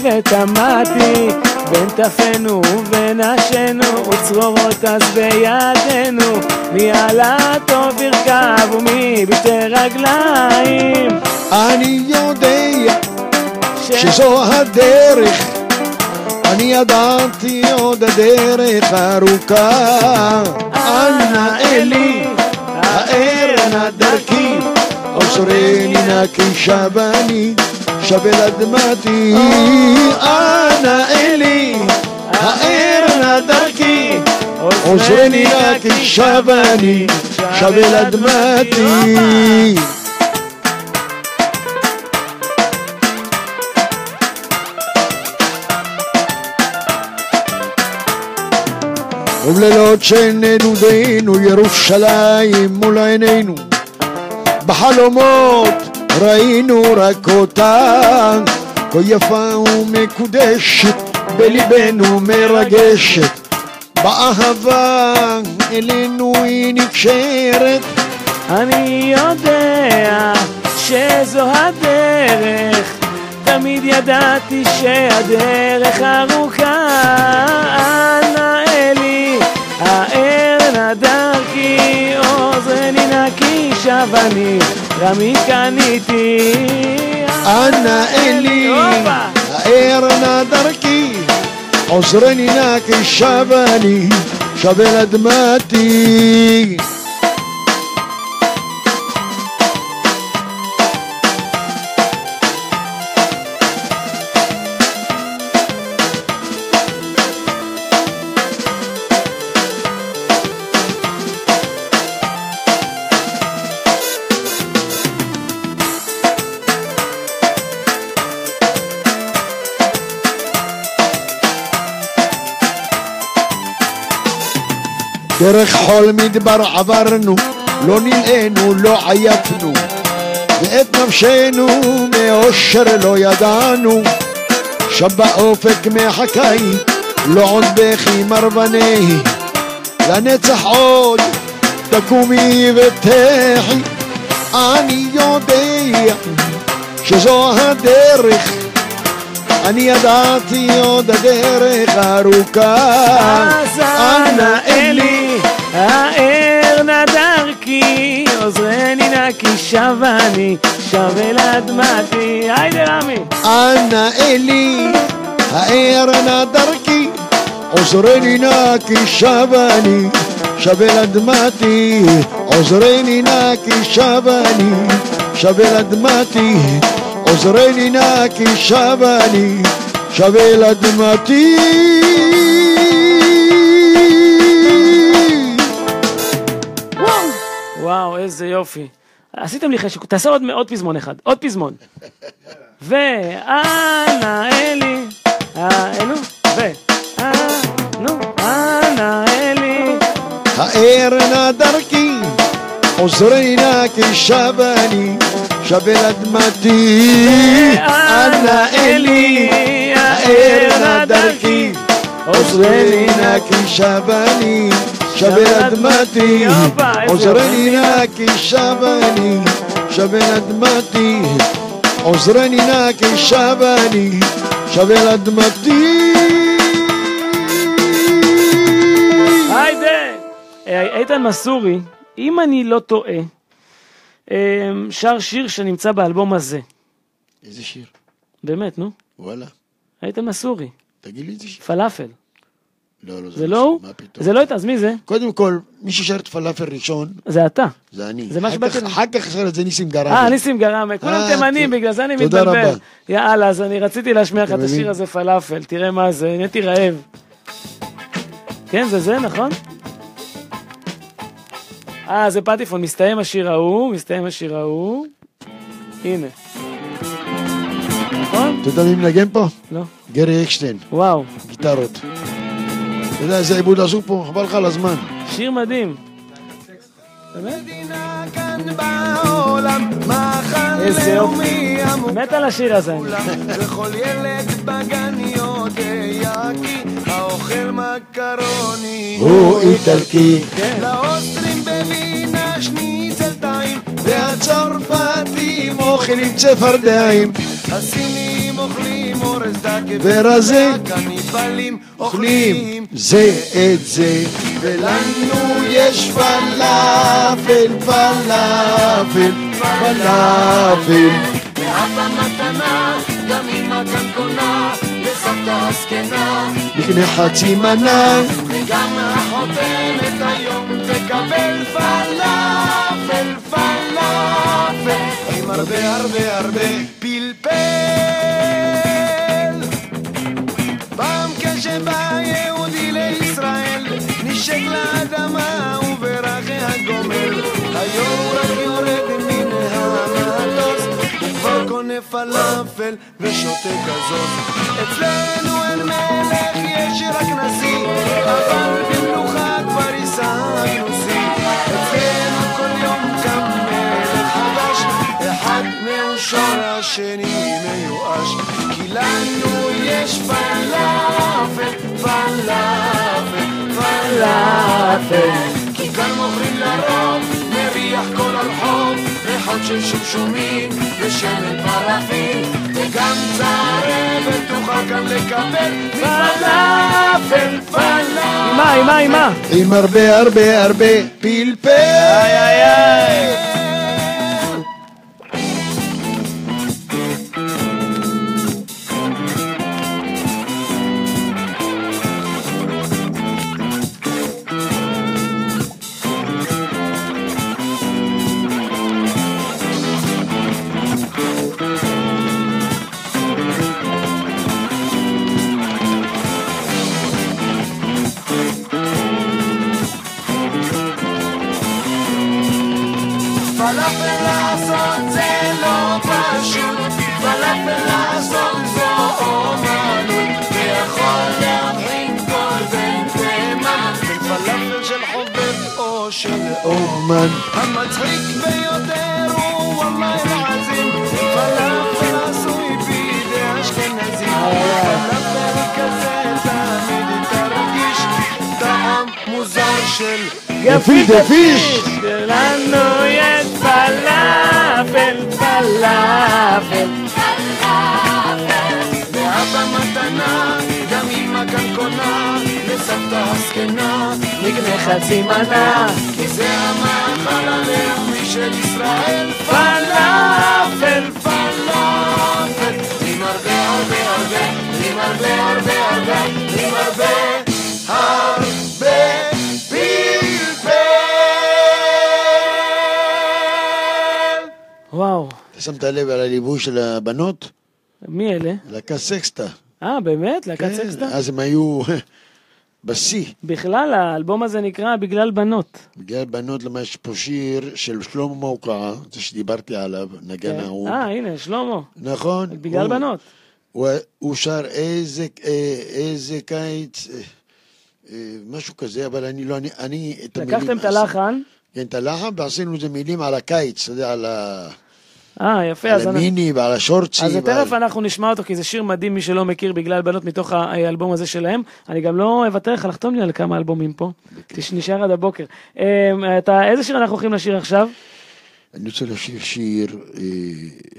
ותמהתי, בין תפנו ונשנו, וצרורות אז בידינו, מי עלה טוב ירכב ומי בשתי רגליים. אני יודע ש- שזו הדרך, אני ידעתי עוד הדרך ארוכה. אנא אלי, האר נא דרכי, עוזרני נא כי שבני, שב אל אדמתי. אנא אלי, האר נא דרכי, עוזרני נא כי שבני, שב אל אדמתי. ובלילות שנדודינו ירושלים מול עינינו. בחלומות ראינו רק אותה כה יפה ומקודשת בליבנו מרגשת. באהבה אלינו היא נקשרת. אני יודע שזו הדרך, תמיד ידעתי שהדרך ארוכה. האל הדרכי, אוזני נקי, שב אני, רמי קניתי. אנא אלי, האר נא דרכי, עוזרני נקי, שב אני, שב אל אדמתי. מדבר עברנו, לא נלאינו, לא עייפנו, ואת נפשנו מאושר לא ידענו, שם באופק מחכי, לא עוד בכי מרבני, לנצח עוד תקומי ותחי, אני יודע שזו הדרך, אני ידעתי עוד הדרך ארוכה, אז אנא אלי, האר נא דרכי, עוזרני נא כי שב אני, שב אל אדמתי. היידה רמי. אנא אלי, האר נא דרכי, עוזרני נא כי שב אני, שב אל אדמתי, עוזרני נא כי שב אני, שב אל אדמתי, עוזרני נא כי שב אני, שב אל אדמתי. וואו, איזה יופי. עשיתם לי חשק, תעשה עוד, עוד פזמון אחד, עוד פזמון. ואנה אלי, אה, נו, ו... אה, נו, אנה אלי. האר נא דרכי, עוזרי נא כי שב אני, שב אל אדמתי. אנא אלי, האר נא דרכי, עוזרי נא כי שב אני, שב אל אדמתי. עוזרני נא כי שב אני, שב אל אדמתי. עוזרני נא כי שב אני, שב אל אדמתי. היידה! אה, איתן מסורי, אם אני לא טועה, אה, שר שיר שנמצא באלבום הזה. איזה שיר? באמת, נו. וואלה. איתן מסורי, תגיד לי איזה שיר. פלאפל. לא, לא, זה לא הוא? מה פתאום. זה לא איתן, אז מי זה? קודם כל, מי ששר את פלאפל ראשון, זה אתה. זה אני. זה מה שבאתי אחר כך שר את זה ניסים גרמי. אה, ניסים גרמה, כולם אה, תימנים, בגלל זה אני תודה מתבלבל. רבה. יאללה, אז אני רציתי להשמיע לך אתה את השיר? הזה פלאפל, תראה מה זה, נהייתי רעב. כן, זה זה, נכון? אה, זה פטיפון, מסתיים השיר ההוא, מסתיים השיר ההוא. הנה. נכון? אתה יודע מי מנגן פה? לא. גרי אקשטיין, וואו, גיטרות. אתה יודע איזה עיבוד עשו פה? חבל לך על הזמן. שיר מדהים. איזה יופי. מת על השיר הזה. וכל ילד בגן יודע כי האוכל מקרוני הוא איטלקי, לאוסטרים בווינה והצרפתים אוכלים צפרדעים, הסינים אוכלים אורז דקה ורזה. הקניבלים אוכלים. זה את זה, ולנו יש פלאפל, פלאפל, פלאפל. ואבא מתנה, גם אמא כאן קונה, וסבתא הזקנה, נקנה חצי מנה, וגם החותמת היום תקבל פלאפל, עם הרבה הרבה הרבה פלפל. פעם כשבא יהודי לישראל, נשק לאדמה וברך הגומל. היום הוא רק יורד מן המטוס, הוא כבר קונה פלאפל ושותה כזאת. אצלנו אין מלך, יש רק נשיא, אבל במלוכה כבר השגנו שיא. אחד מאושר השני מיואש. כי לנו יש פלאפל, פלאפל, פלאפל. כי כאן מוכרים לרוב, מריח כל הרחוב, ריחות של שומשומים ושמן פרפים, וגם צרבת תוכל כאן לקבל פלאפל, פלאפל. עם מה, עם מה, עם מה? עם הרבה הרבה הרבה פלפל. איי איי איי. אומנות, ויכול להבחין כל בן תימן, בין פלאפל של חובב או של אומן. המצחיק ביותר הוא וואלה אל-עזים, פלאפל עשוי בידי אשכנזים, פלאפל כזה תמיד תרגיש טעם מוזר של גפילטה פיש! לנו יש פלאפל, פלאפל. ואבא מתנה, גם אמא כאן קונה, לסבתא הזקנה, נקנה חצי מנה, כי זה המאכל הלאומי של ישראל, פלאפל. פלאפל, עם הרבה הרבה הרבה, עם הרבה הרבה הרבה, עם הרבה הרבה פלפל. וואו, אתה שמת לב על הליווי של הבנות? מי אלה? להקה סקסטה. אה, באמת? להקת כן, סקסטה? אז הם היו בשיא. בכלל, האלבום הזה נקרא בגלל בנות. בגלל בנות למה יש פה שיר של שלמה מוקעה, זה שדיברתי עליו, נגן כן. ההוא. אה, הנה, שלמה. נכון. בגלל הוא- בנות. הוא, הוא שר איזה, אה, איזה קיץ, אה, אה, משהו כזה, אבל אני לא, אני, אני את. לקחתם את הלחן. כן, את הלחן, ועשינו איזה מילים על הקיץ, אתה יודע, על, ה, אה, יפה, על. המיני ועל השורצי. אז. תכף אנחנו נשמע אותו, כי זה שיר מדהים, מי שלא מכיר, בגלל בנות מתוך האלבום הזה שלהם. אני גם לא אוותר לך לחתום לי על כמה אלבומים פה. נשאר עד הבוקר. אתה, איזה שיר אנחנו הולכים לשיר עכשיו? אני רוצה לשיר שיר אה,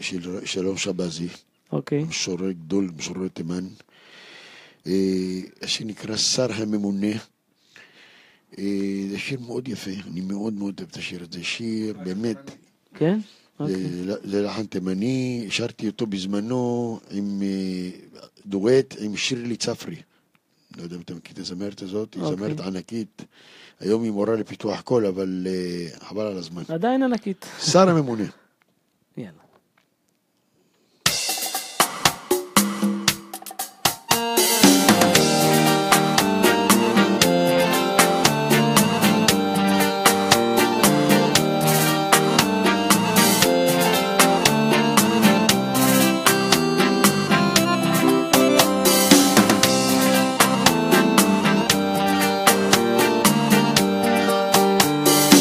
של שלום שבזי, אוקיי. משורר גדול, משורר תימן. אה, השיר נקרא שר הממונה. אה, זה שיר מאוד יפה, אני מאוד מאוד אוהב את השיר הזה. שיר באמת, כן? זה- אוקיי. זה לחן תימני, שרתי אותו בזמנו עם אה, דואט עם שירלי צפרי. לא יודע אם אתה מכיר את הזמרת הזאת, היא אוקיי. זמרת ענקית. היום היא מורה לפיתוח קול, אבל אה, חבל על הזמן. עדיין ענקית. שר הממונה. יאללה.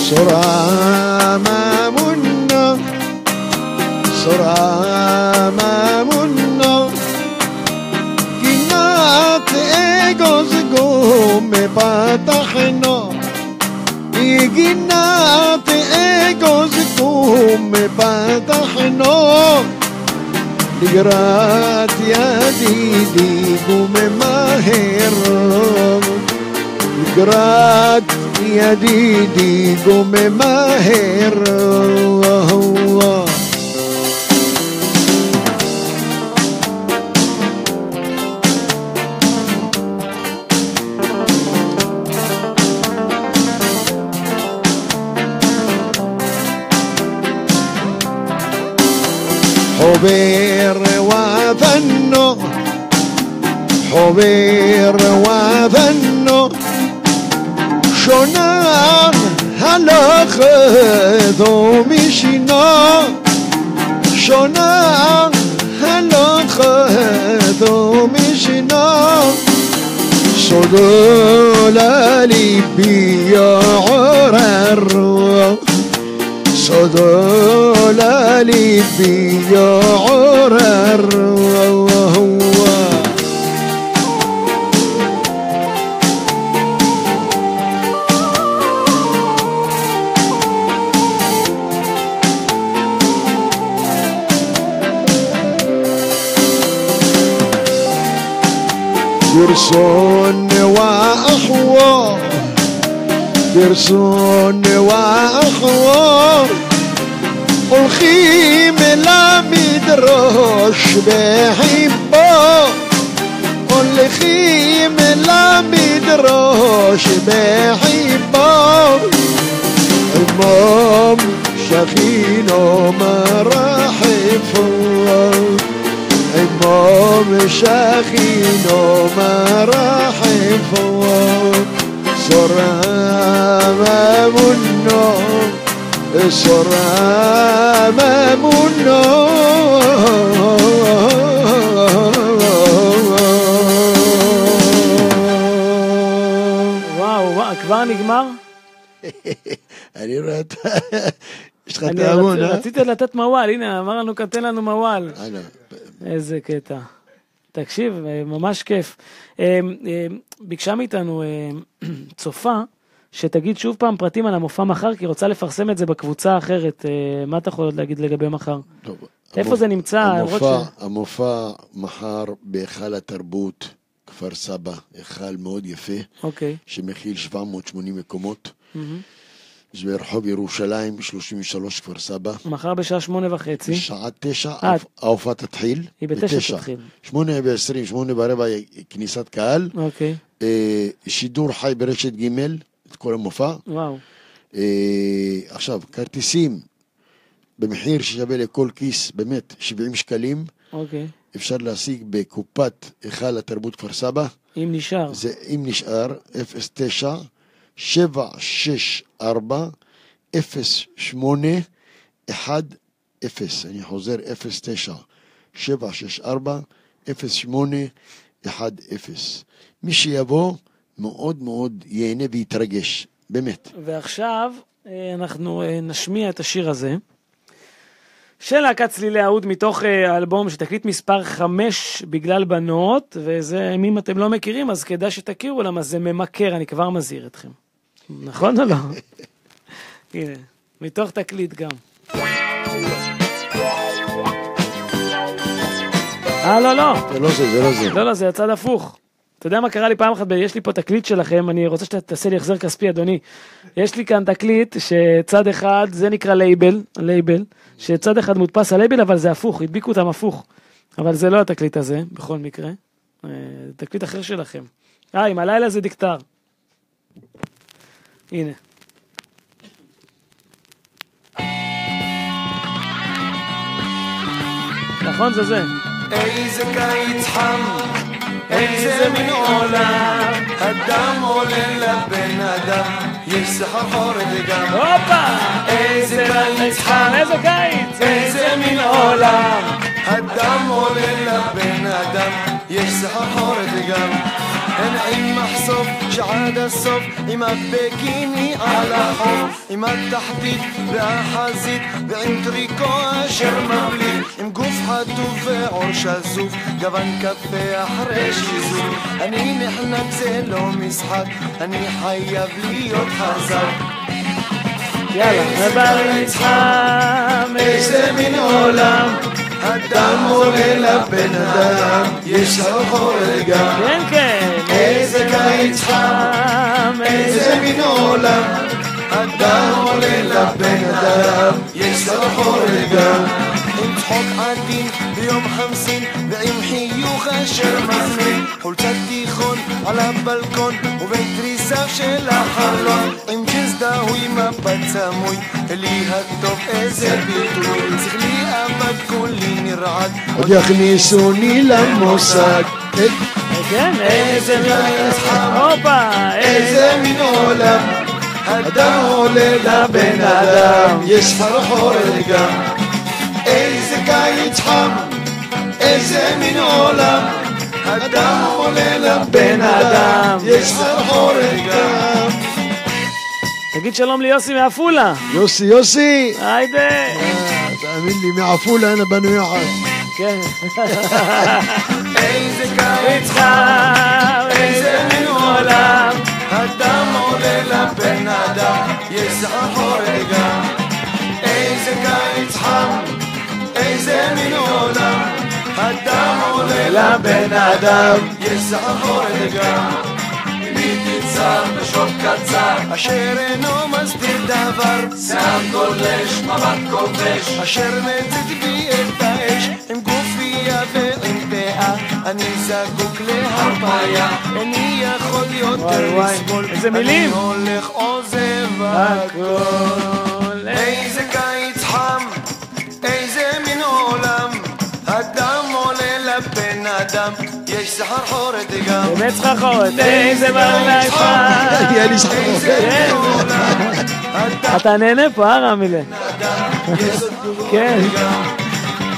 سرعة ما منا سرعة ما منا كنات ايجوز قوم فتحنا كنات ايجوز قوم فتحنا لقرات يا ديدي قوم ماهر yadi di gome maher. Allah Allah حبير وفنو حبير وفنو شنم حلاخه دو میشینا شنم حلاخه دو میشینا صدولالي بيا عرر صدولالي بيا عرر ارسوني واخوه والخيم لا مدروش بحبه. والخيم لا مدروش بحبه. المهم شافينه مرحب المام شخين شافينه مرحب סורם אמונו اسرى ممنون וואו, וואו, כבר נגמר? אני רואה את... יש לך אני תיאבון, רצ- אה? רציתי לתת מוואל, הנה, אמר לנו כאן, תן לנו מוואל. הלאה. איזה קטע. תקשיב, אה, ממש כיף. אה, אה, ביקשה מאיתנו צופה, שתגיד שוב פעם פרטים על המופע מחר, כי היא רוצה לפרסם את זה בקבוצה האחרת. מה אתה יכול עוד להגיד לגבי מחר? טוב, איפה המופ- זה נמצא? המופע, ש- המופע מחר בהיכל התרבות, כפר סבא, היכל מאוד יפה, אוקיי. שמכיל 780 מקומות. מהמם. זה ברחוב ירושלים, 33 כפר סבא. מחר בשעה שמונה וחצי. בשעה תשע אה. ההופעה תתחיל. היא בתשע תתחיל. שמונה ועשרים, שמונה ורבע כניסת קהל. אוקיי, אה, שידור חי ברשת ג' את כל המופע. וואו. אה, עכשיו, כרטיסים במחיר ששווה לכל כיס, באמת, 70 שקלים. אוקיי. אפשר להשיג בקופת היכל התרבות כפר סבא. אם נשאר. זה אם נשאר, 09 764 08 10. אני חוזר, 09 764 08 10. מי שיבוא מאוד מאוד ייהנה ויתרגש, באמת. ועכשיו אה, אנחנו אה, נשמיע את השיר הזה. של להקת צלילי האוד מתוך אה, האלבום שתקליט מספר 5 בגלל בנות, וזה, אם אתם לא מכירים אז כדאי שתכירו למה זה ממכר, אני כבר מזהיר אתכם. נכון או לא? הנה, מתוך תקליט גם. אה, לא, לא. זה לא זה, זה לא זה. לא, לא, זה הצד הפוך. אתה יודע מה קרה לי פעם אחת, יש לי פה תקליט שלכם, אני רוצה שתעשה לי החזר כספי, אדוני. יש לי כאן תקליט שצד אחד, זה נקרא label, label, שצד אחד מודפס על לייבל, אבל זה הפוך, הדביקו אותם הפוך. אבל זה לא התקליט הזה, בכל מקרה. אה, תקליט אחר שלכם. אה, עם הלילה זה דיקטר. הנה. נכון, זה זה. איזה קיץ חם, איזה מין עולם, הדם עולה לבן אדם, יש סחרחורת גם. הופה! איזה קיץ חם, איזה קיץ! איזה מין עולם, הדם עולה לבן אדם, יש סחרחורת גם. עם מחשוף שעד הסוף, עם הבגיני על החוף, עם התחתית והחזית, ועם טריקו אשר מבליט, עם גוף חטוף ועור שזוף, גוון קפה אחרי שיזוף. אני נחנק זה לא משחק, אני חייב להיות חזק. יאללה, ובקיץ חם, איזה מין עולם, הדם עולה לבן אדם, יש סחרחורת גם. כן, כן. איזה קיץ חם, איזה מין עולם, הדם עולה לבן אדם, יש סחרחורת גם. צחוק עדין ביום חמסין, ועם חיוך אשר מזמין, חולצת תיכון על הבלקון, ובין תריסיו של החלון, עם ג'ינס דהוי מבט סמוי, אלי הטוב איזה ביטוי, שכלי אבד כולי נרעד, עוד יכניסוני למוסד. כן, איזה חם, הופה, איזה מין עולם, הדם עולה לבן אדם, יש סחרחורת גם. קיץ חם, איזה מין עולם, הדם עולה לבן אדם, יש סחרחורת גם. תגיד שלום ליוסי מעפולה. יוסי, יוסי! היידה. תאמין לי, מעפולה הנה באנו יחד. כן. איזה קיץ חם, איזה מין עולם, הדם עולה לבן אדם, יש סחרחורת גם. איזה קיץ חם, איזה מין עולם, הדם עולה לבן אדם, יש סחרחורת גם. ליבי צר בשוק קצר, אשר אינו מסתיר דבר, שיער גולש, מבט כובש, אשר מצית בי את האש, עם גופייה ועם פאה, אני זקוק להרפאיה, איני יכול יותר לסבול, איזה מילים. אני הולך עוזב הכל. איזה סחרחורת גם. באמת סחרחורת. איזה בלילה היה לי סחרחורת. הדם אתה נהנה פה, אה רמילה? כן.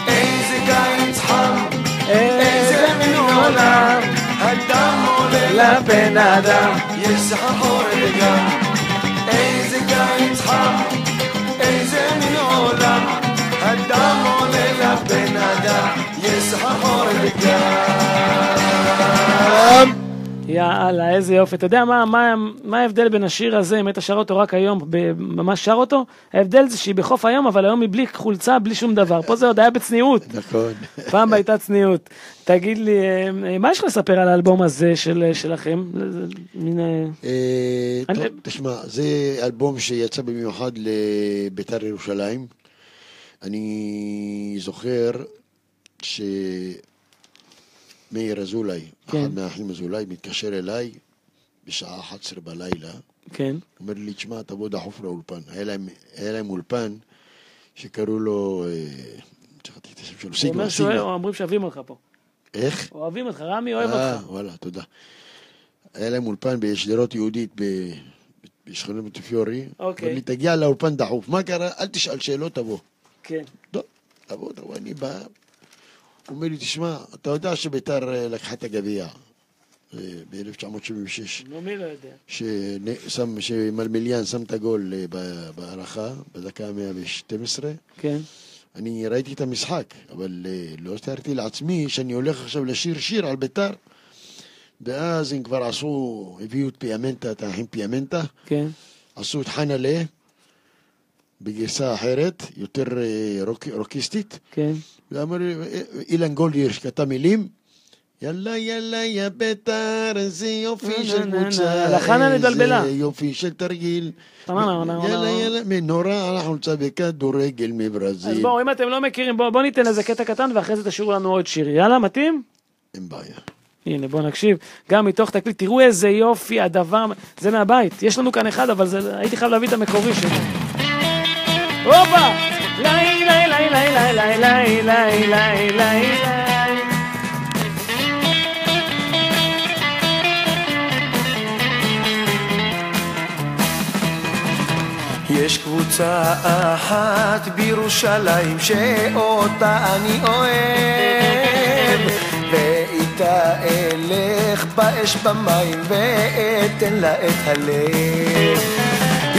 איזה קיץ חם, איזה מין עולם הדם עולה לבן אדם. יש סחרחורת גם. איזה קיץ חם, איזה מין עולם, הדם עולה לבן אדם, יש סחרחורת גם. יאללה, איזה יופי. אתה יודע מה, מה, מה ההבדל בין השיר הזה, אם היית שר אותו רק היום, ממש שר אותו? ההבדל זה שהיא בחוף היום, אבל היום היא בלי חולצה, בלי שום דבר. פה זה עוד היה בצניעות. נכון. פעם הייתה צניעות. תגיד לי, אה, אה, מה יש לך לספר על האלבום הזה של, אה, שלכם? מין, אני- תשמע, זה אלבום שיצא במיוחד לביתר ירושלים. אני זוכר שמאיר אזולאי, כן. אחד מהאחים אזולאי, מתקשר אליי בשעה 11 בלילה, כן, אומר לי, תשמע, תבוא דחוף לאולפן. היה להם, היה להם אולפן שקראו לו, אה, שכחתי את השם שלו, סיגמה, אומר שהוא- סיגמה. אומרים שאוהבים אותך פה. איך? אוהבים אותך, רמי אוהב אה, אותך. וואלה, תודה. היה להם אולפן בשדרות יהודית ב- בשכונת מוטיפיורי. אוקיי. אמר לי, תגיע לאולפן דחוף. מה קרה? אל תשאל שאלות, תבוא. כן. טוב, תבוא, תבוא, אני בא. הוא אומר לי, תשמע, אתה יודע שביתר אה, לקחה את הגביע ב-1976, נו, מי לא יודע? שמלמיליאן שם את הגול אה, בהערכה, בדקה ה-112. כן. אני ראיתי את המשחק, אבל אה, לא תיארתי לעצמי שאני הולך עכשיו לשיר שיר על ביתר. ואז הם כבר עשו, הביאו את פיאמנטה, את האחים פיאמנטה, כן. עשו את חנלה בגרסה אחרת, יותר אה, רוק, רוקיסטית, כן. ואמר, אה, אילן גולדיר שכתב מילים, יאללה יאללה יא ביתר, איזה יופי של קבוצה. איזה יופי של תרגיל, יאללה. יאללה, מנורה על החולצה בכדורגל אז מברזיל, בואו, אם אתם לא מכירים, בואו בוא ניתן איזה קטע קטן ואחרי זה תשאירו לנו עוד שיר. יאללה, מתאים? אין בעיה. הנה, בואו נקשיב. גם מתוך תקליט, תראו איזה יופי, הדבר, זה מהבית. יש לנו כאן אחד, אבל הייתי חייב להביא את המקורי שלו. הופה! לי, לי, לי, לי, לי, לי, לי, לי, לי, לי. יש קבוצה אחת בירושלים שאותה אני אוהב ואיתה אלך באש במים ואתן לה את הלב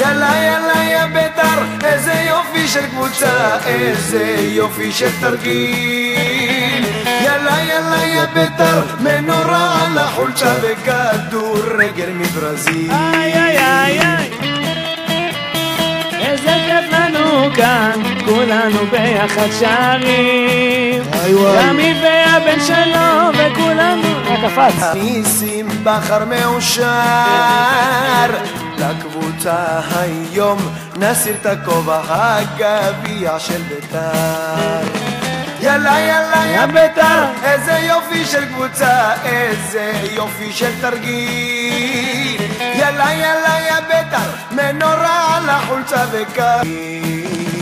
יאללה יאללה יא ביתר איזה יופי של קבוצה איזה יופי של תרגיל יאללה יאללה יא ביתר מנורה על החולצה וכדורגל מברזיל איי, איי, איי, איי. איזה כיף לנו כאן, כולנו ביחד שרים. רמי והבן שלו, וכולנו... רק קפץ. ניסים בכר מאושר לקבוצה היום. נסיר את הכובע הגביע של ביתר. יאללה יאללה יא ביתר. איזה יופי של קבוצה איזה יופי של תרגיל. יאללה יאללה יא ביתר. מנורה על החולצה וקרגיל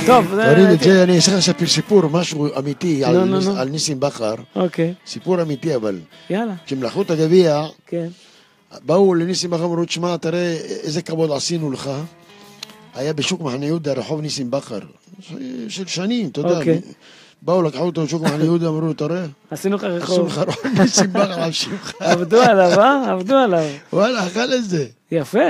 טוב, זה... תוריד את זה, אני אעשה לך לספר סיפור, משהו אמיתי, על נו, ניס- נו. על ניסים בכר, אוקיי, סיפור אמיתי אבל. יאללה, את הגביע, כן. באו לניסים בכר, אמרו, תשמע, תראה איזה כבוד עשינו לך. היה בשוק מחנה יהודה, רחוב ניסים בכר, של שנים, אתה יודע. אוקיי. באו, לקחו אותו לשוק מחנה יהודה, אמרו, תראה, עשינו לך עשו רחוב. לך רחוב ניסים בכר על שמך. עבדו עליו, אה? עבדו עליו. וואלה, אכל את זה. יפה.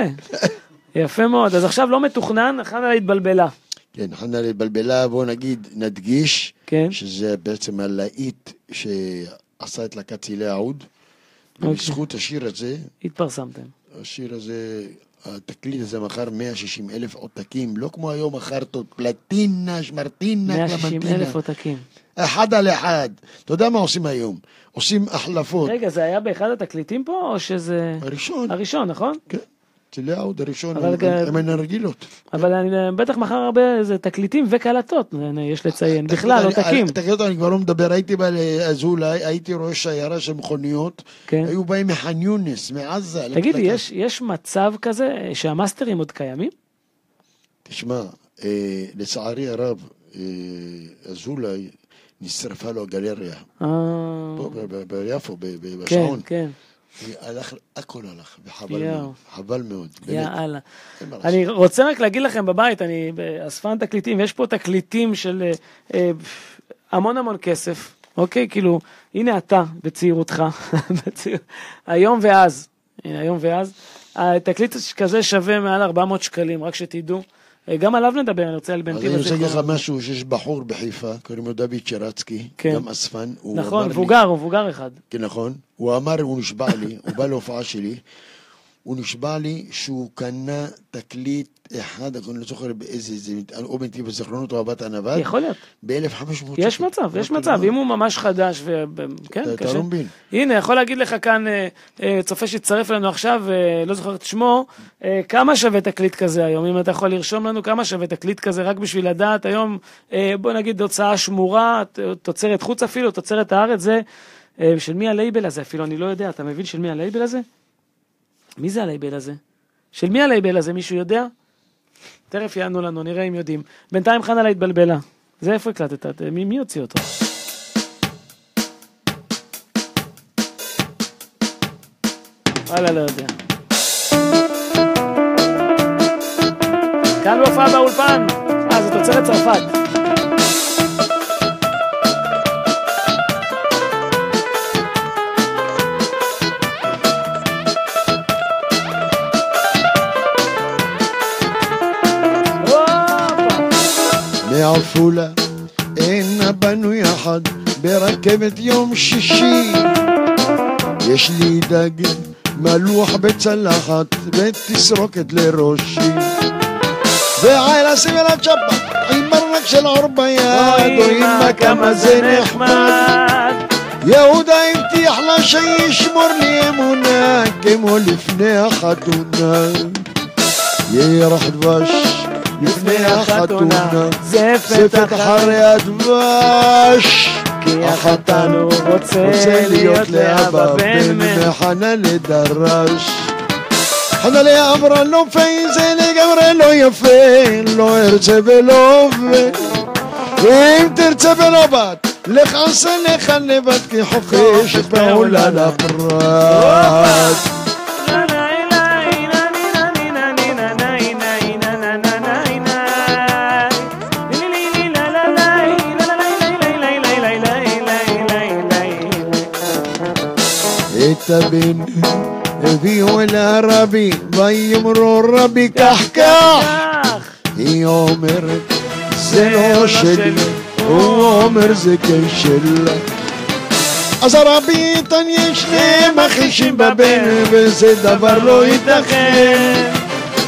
יפה מאוד. אז עכשיו לא מתוכנן, חנה התבלבלה. כן, חנה לבלבלה, בוא נגיד, נדגיש, כן. שזה בעצם הלהיט שעשה את להקת צילי העוד. אוקיי. ובזכות השיר הזה, התפרסמתם. השיר הזה, התקליט הזה מכר 160 אלף עותקים, לא כמו היום מכר אותו פלטינה, שמרטינה, 160 קלמנטינה. אלף עותקים. אחד על אחד. אתה יודע מה עושים היום? עושים החלפות. רגע, זה היה באחד התקליטים פה, או שזה... הראשון, הראשון, נכון? כן. צילי העוד הראשון, גם- עם הנרגילות. אבל אני בטח מכר הרבה איזה תקליטים וקלטות, יש לציין. בכלל, עותקים. תקליטות אני כבר לא מדבר, הייתי בא לאזולאי, הייתי רואה שיירה של מכוניות, כן. היו באים מח'אן יונס, מעזה. תגיד לי, יש- יש מצב כזה שהמאסטרים עוד קיימים? תשמע, אה, לצערי הרב, אה, אזולאי, נשרפה לו הגלריה. אה, פה ביפו, כן, בשעון. כן. הלך, הכל הלך, וחבל. מאוד, חבל מאוד, באמת. יאללה. אני רוצה רק להגיד לכם בבית, אני באספן תקליטים, יש פה תקליטים של אה, אה, המון המון כסף, אוקיי? כאילו, הנה אתה בצעירותך, בצעיר- היום ואז, הנה היום ואז, התקליט כזה שווה מעל 400 שקלים, רק שתדעו. אה, גם עליו נדבר, אני רוצה על אז בנתיב אני רוצה להגיד לך. משהו, שיש בחור בחיפה, קוראים לו דוד שרצקי, כן. גם אספן. נכון, מבוגר, הוא מבוגר אחד. כן, נכון. הוא אמר, הוא נשבע לי, הוא בא להופעה שלי, הוא נשבע לי שהוא קנה תקליט אחד, אני לא זוכר באיזה, זה, או בנתיב הזיכרונות או אהבת הנווד, יכול להיות. ב-1500 שקל. יש מצב, יש מצב, אם הוא ממש חדש, ו... כן, אתה- אתה קשה. לא מבין. הנה, יכול להגיד לך כאן אה, אה, צופה שהצטרף אלינו עכשיו, אה, לא זוכר את שמו, כמה שווה תקליט כזה היום? אם אתה יכול לרשום לנו כמה שווה תקליט כזה, רק בשביל לדעת היום, בוא נגיד הוצאה שמורה, תוצרת חוץ אפילו, תוצרת הארץ, זה של מי הלייבל הזה אפילו, אני לא יודע, אתה מבין של מי הלייבל הזה? מי זה הלייבל הזה? של מי הלייבל הזה, מישהו יודע? תכף יענו לנו, נראה אם יודעים. בינתיים חנה לה התבלבלה. זה איפה הקלטת? מי, מי הוציא אותו? וואלה, לא יודע. כאן בהופעה באולפן. אה, זה תוצרת צרפת. מעפולה אינה בנו יחד ברכבת יום שישי יש לי דג מלוח בצלחת ותסרוקת לראשי ועל סיבל הצ'פה עם ארנק של עור ביד אוי, אמא, כמה זה נחמד. יהודה הבטיח לה שישמור לי אמונה כמו לפני החתונה. החתונה. זפת אחרי הדבש. כי החתן הוא רוצה להיות לאבא בן מחנה לדרש חנה לי אמרה לו פייזה לגמרי לא יפה לא ארצה ולא עובד אם תרצה ולא בת לך עשה לך לבד כי חופש בעולה היא אומרת זה לא שלי. הוא אומר זה כן שלה אז הרבי התעניין שניהם מכחישים בבן וזה דבר לא ייתכן.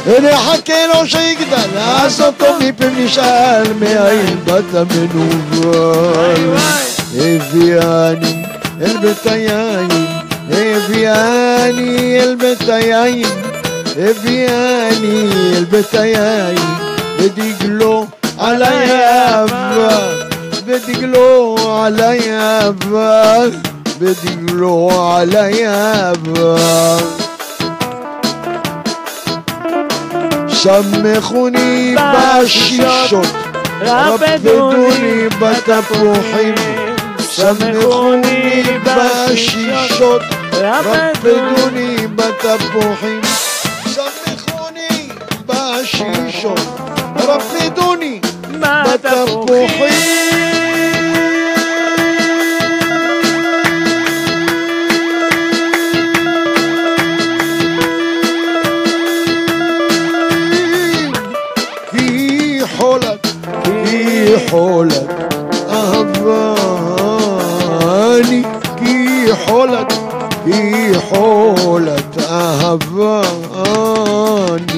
נחכה לו שיגדל אז אותו מפם נשאל מאין באת מנוול הביאני אל בית היין הביאני אל בית היין הביאני אל בית היין ודגלו עלי אהבה ודגלו עלי אהבה ודגלו עלי אהבה שמחוני בשישות רפדוני בתפוחים שמחוני בשישות רפדוני בתפוחים. שמחוני בשישות רפדוני בתפוחים. חולת, כי חולת אהבני, כי חולת, כי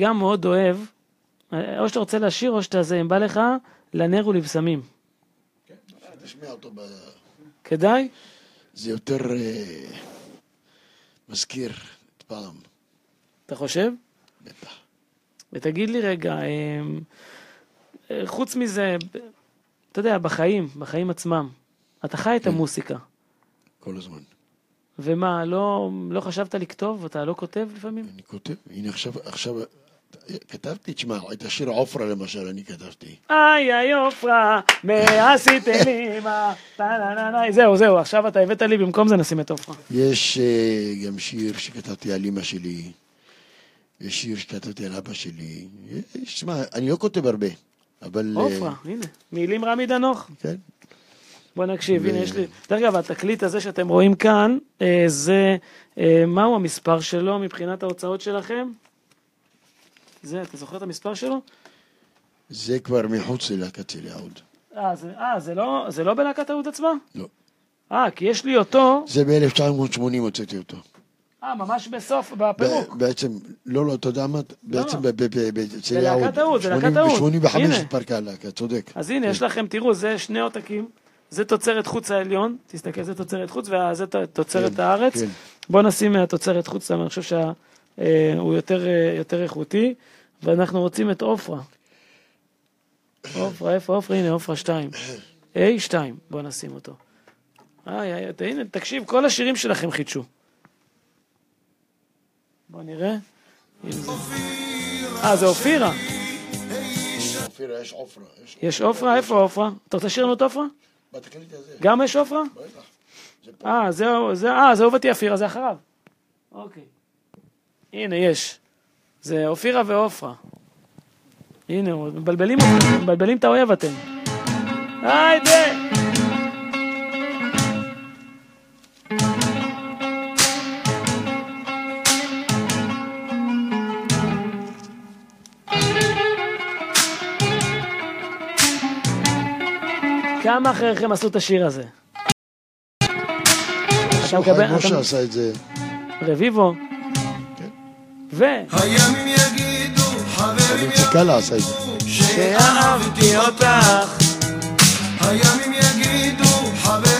גם מאוד אוהב, אה, או שאתה רוצה לשיר או שאתה זה, אם בא לך, לנר ולבשמים. תשמיע אותו ב... כדאי? זה יותר אה, מזכיר את פעם, אתה חושב? בטח. ותגיד לי רגע, אמ, אה, חוץ מזה, אתה יודע, בחיים, בחיים עצמם, אתה חי את כן. המוסיקה, כל הזמן. ומה, לא, לא חשבת לכתוב? אתה לא כותב לפעמים? אני כותב, הנה עכשיו, עכשיו, כתבתי, תשמע, את השיר עופרה למשל, אני כתבתי. איי איי עופרה, מה עשיתם לי מה, זהו זהו, עכשיו אתה הבאת לי, במקום זה נשים את עופרה. יש אה, גם שיר שכתבתי על אמא שלי, יש שיר שכתבתי על אבא שלי. תשמע, אני לא כותב הרבה, אבל... אה, עופרה, הנה, מילים רמי דנוך. כן, בוא נקשיב, הנה יש לי, דרך אגב, התקליט הזה שאתם רואים כאן, אה, זה, מהו המספר שלו מבחינת ההוצאות שלכם? זה, אתה זוכר את המספר שלו? זה כבר מחוץ ללהקת צלי העוד. אה, זה, אה, זה לא, זה לא בלהקת אהוד עצמה? לא. אה, כי יש לי אותו, זה ב-1980 הוצאתי אותו. אה, ממש בסוף, בפירוק. בעצם, לא, לא, אתה יודע מה? בעצם ב- אצל בלהקת יהוד. ההוד, זה להקת ההוד. ב-85 הנה. התפרקה הלהקה, צודק. אז הנה, יש לכם, תראו, זה שני עותקים, זה תוצרת חוץ העליון, תסתכל, זה תוצרת חוץ, וזה תוצרת כן, הארץ. כן. בוא נשים מהתוצרת חוץ, אני חושב שהוא יותר, אה, יותר איכותי, ואנחנו רוצים את עופרה. עופרה, איפה עופרה? הנה, עופרה 2. A2, בוא נשים אותו. איי, איי, ת- הנה, תקשיב, כל השירים שלכם חידשו. בוא נראה. אה, זה אופירה. אופירה, יש עופרה. יש עופרה? איפה עופרה? אתה רוצה לשיר לנו את עופרה? בתקליט הזה. גם יש עופרה? בטח. אה, זה, אה, זה אהובתי אפירה, זה אחריו. אוקיי. הנה, יש. זה אופירה ועופרה. הנה, מבלבלים מבלבלים את האויב אתם. היידה! כמה אחריכם עשו את השיר הזה? אתה מקבל... חיים משה עשה את זה. רביבו. ו... הימים יגידו, חברים זה. שאהבתי אותך. הימים יגידו, חברים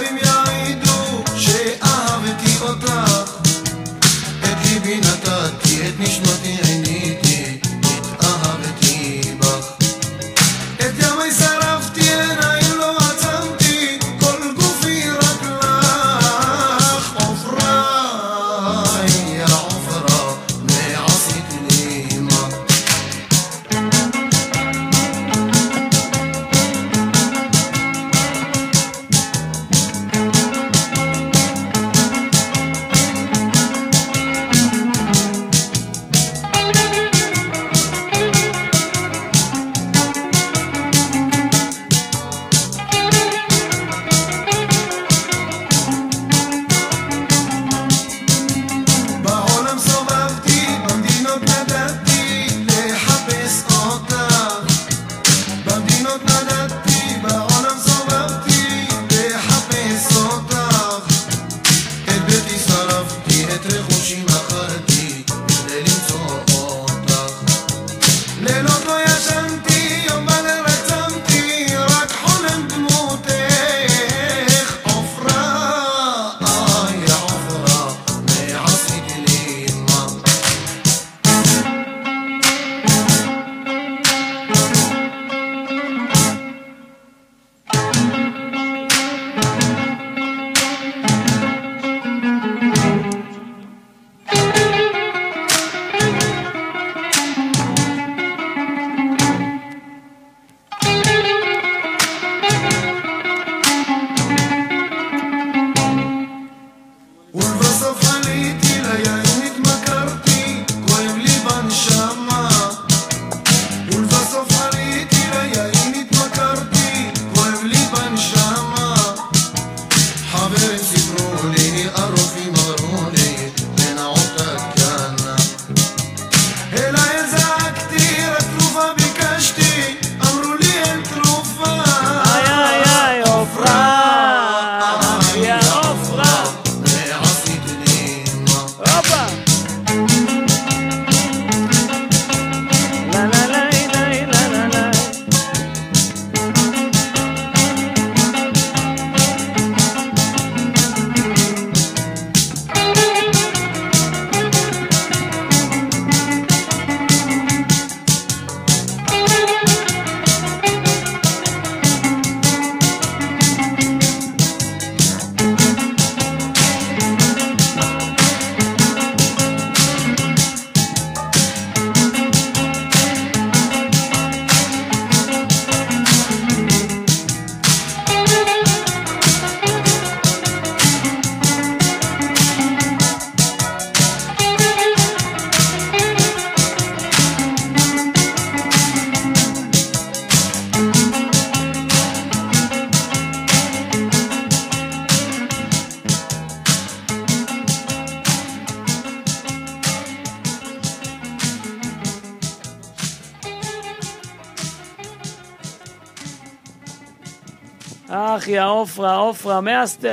עופרה, מהסט...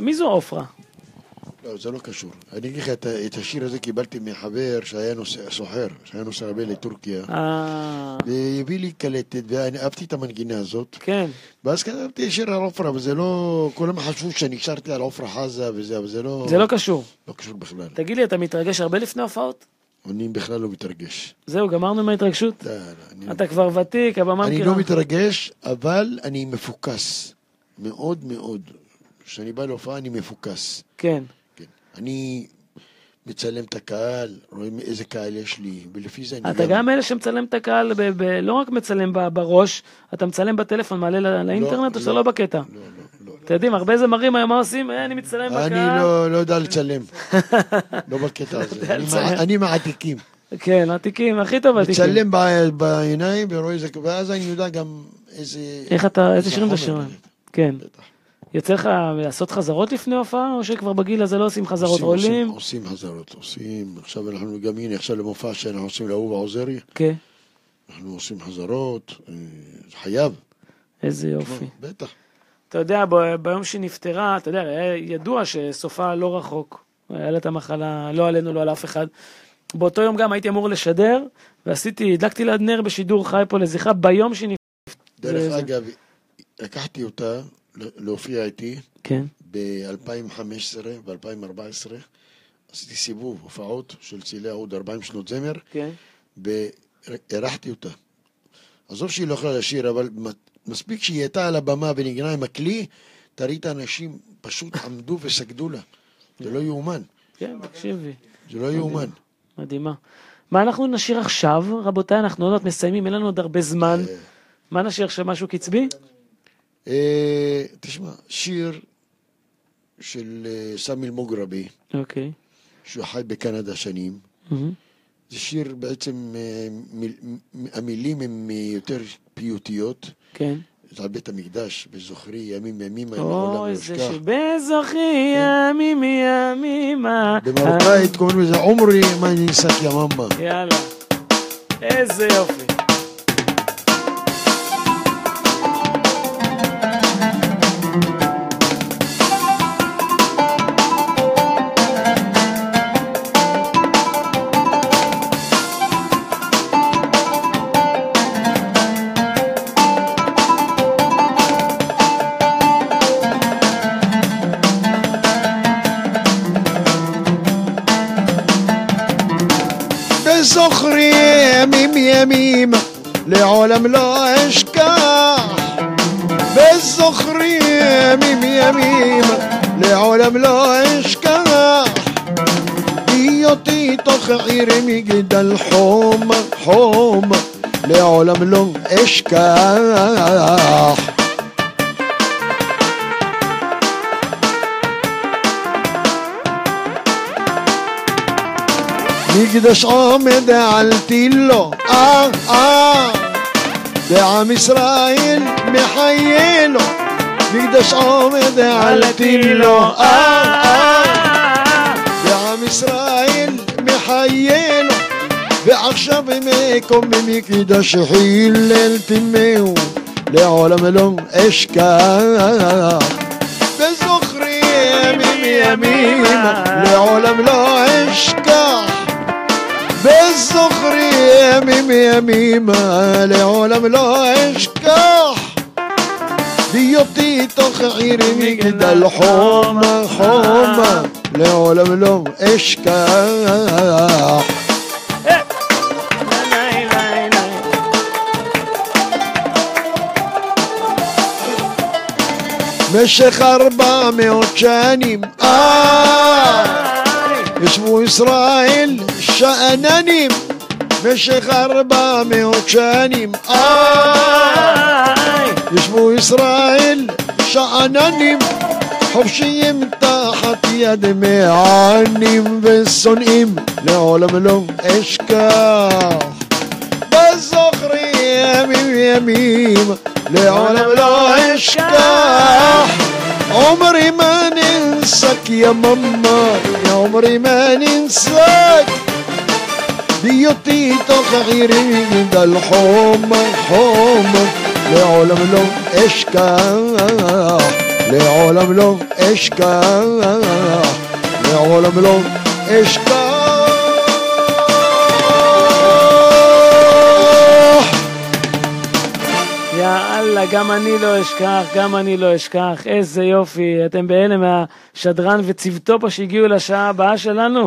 מי זו עופרה? לא, זה לא קשור. אני אגיד לך, את השיר הזה קיבלתי מחבר שהיה נוסע, סוחר, שהיה נוסע הרבה לטורקיה. אה, והביא לי קלטת, ואני אהבתי את המנגינה הזאת. כן. ואז כתבתי שיר על עופרה, וזה לא... כולם חשבו שאני שרתי על עופרה חזה וזה, אבל זה לא... זה לא קשור. לא קשור בכלל. תגיד לי, אתה מתרגש הרבה לפני הופעות? אני בכלל לא מתרגש. זהו, גמרנו עם ההתרגשות? לא, לא, אני- אתה כבר ותיק, הבמה אני מכירה. לא מתרגש, אבל אני מפוקס. מאוד מאוד. כשאני בא להופעה אני מפוקס. כן. כן. אני מצלם את הקהל, רואים איזה קהל יש לי, ולפי זה אני אתה גם אלה שמצלם את הקהל, ב- ב- לא רק מצלם ב- בראש, אתה מצלם בטלפון, מעלה ל- לאינטרנט, או שאתה לא בקטע? לא, לא, לא. אתם יודעים, הרבה זמרים היום מה עושים? אה, אני מצטלם בקהל. אני לא, לא יודע לצלם. לא בקטע הזה. אני מעתיקים. כן, עתיקים, הכי טוב עתיקים. מצלם בעיניים ורואה איזה... ואז אני יודע גם איזה... איך אתה, איזה שירים אתה? באמת. כן. בטח. יוצא לך לעשות חזרות לפני הופעה, או שכבר בגיל הזה לא עושים חזרות? עושים, עולים? עושים, עושים חזרות, עושים. עכשיו אנחנו גם, הנה, עכשיו למופע שאנחנו עושים לאהובה עוזרי, כן. אנחנו עושים חזרות, אה, חייב. איזה יופי. בטח. אתה יודע, ב- ביום שהיא נפטרה, אתה יודע, היה ידוע שסופה לא רחוק. היה לה את המחלה, לא עלינו, לא על אף אחד. באותו יום גם הייתי אמור לשדר, ועשיתי, הדלקתי לה נר בשידור חי פה לזכרה ביום שהיא נפטרה. דרך זה- אגב, לקחתי אותה להופיע איתי כן. ב-2015 ו-2014. עשיתי סיבוב הופעות של צילי העוד 40 שנות זמר, כן. ואירחתי אותה. עזוב שהיא לא יכולה לשיר, אבל מספיק שהיא הייתה על הבמה ונגנה עם הכלי, תראי את האנשים פשוט עמדו וסגדו לה. זה לא יאומן. כן, תקשיבי. זה לא יאומן. מדהימה. מה אנחנו נשיר עכשיו, רבותיי? אנחנו עוד מעט מסיימים, אין לנו עוד הרבה זמן. מה נשיר עכשיו, משהו קצבי? אה, תשמע, שיר של אה, סמי אל-מוגרבי, אוקיי. שהוא חי בקנדה שנים. זה שיר בעצם, אה, המילים הן יותר פיוטיות. כן. זה על בית המקדש, בזוכרי ימים ימימה, לעולם אוי, לא זה אשכח. שבזוכי ימים ימימה. במרוקאית קוראים לזה עומרי, מה אני נסק יא מאמה. יאללה. איזה יופי. לעולם לא אשכח. בזוכרי ימים ימים, לעולם לא אשכח. בהיותי תוך עיר מגדל חום, חום, לעולם לא אשכח. מקדש עומד על תילו, אה, אה, ועם ישראל מחיה לו. מקדש עומד על תילו, אה, אה, ועם ישראל מחיה לו. ועכשיו מקום במקדש חילל תימהו, לעולם לא אשכח. בזוכרי ימים ימים, לעולם לא אשכח. بالصخر يميم يميم العالم لا اشكاح بيعطي تخعير نجد الحومة حومة العالم لا اشكاح مش خربا ميوتشاني آه. שנים, אה, ישבו ישראל שאננים, משך ארבע מאות שנים, אה, ישבו ישראל שאננים, חופשיים תחת יד מענים ושונאים, לעולם לא אשכח. בזוכרי ימים ימים, לעולם לא אשכח. עומרי מה ננסק יא ממה, יא עומרי מה ננסק. בהיותי תוך עירי גדל חום חום, לעולם לא אשכח, לעולם לא יא אללה, גם אני לא אשכח, גם אני לא אשכח. איזה יופי, אתם בהלם מהשדרן וצוותו פה שהגיעו לשעה הבאה שלנו?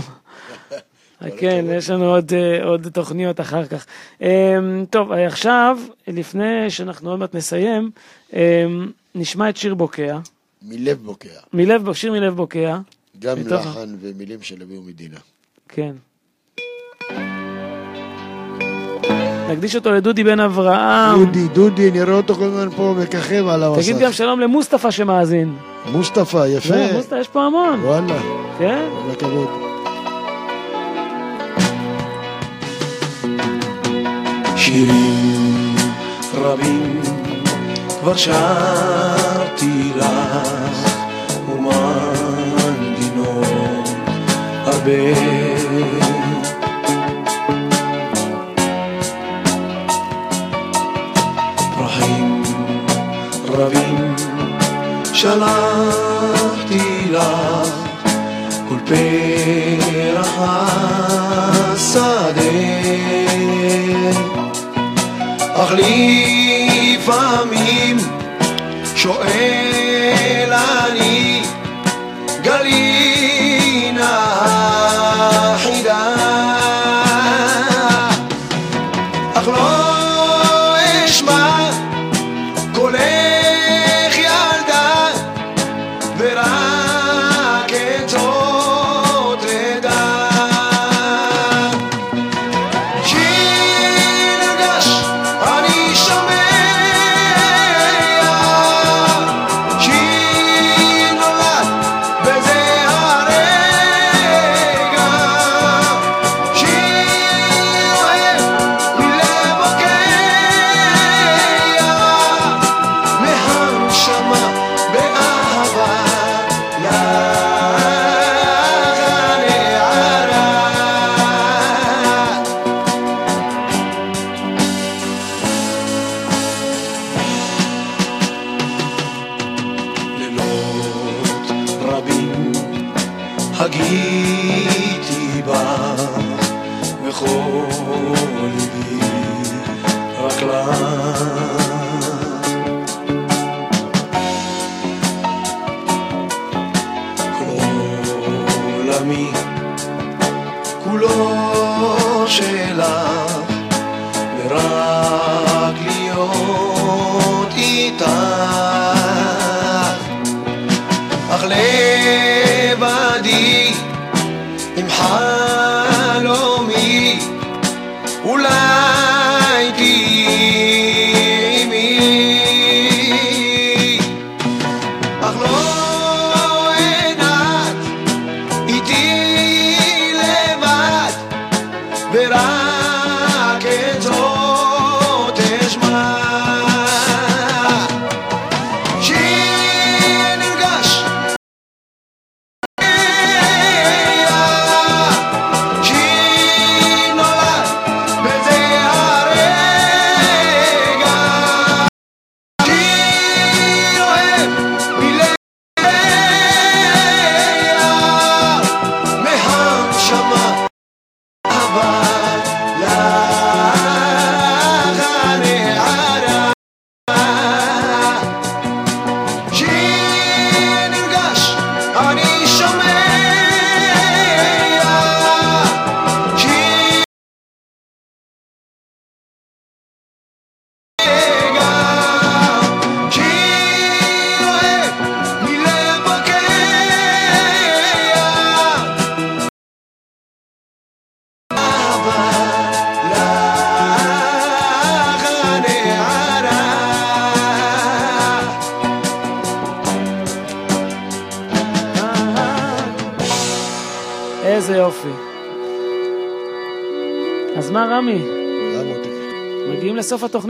כן, יש לנו עוד, אה, עוד תוכניות אחר כך. אמ, טוב, עכשיו, לפני שאנחנו עוד מעט נסיים, אמ, נשמע את שיר בוקע. מלב בוקע, מלב, שיר מלב בוקע. גם מתוך- לחן ומילים של אביהו מדינה. כן. נקדיש אותו לדודי בן אברהם. דודי, דודי, נראה אותו כל הזמן פה מככב על המסך. תגיד גם שלום למוסטפא שמאזין. מוסטפא, יפה. לא, מוסטפא, יש פה המון. וואלה, כן? כל הכבוד. שירים רבים כבר שרתי לך ומנגינות הרבה רבים שלחתי לך כל פרח השדה אך לפעמים שואל אני הגיתי בך וכל ליבי רק לך עולמי כולו שלך ורק להיות איתך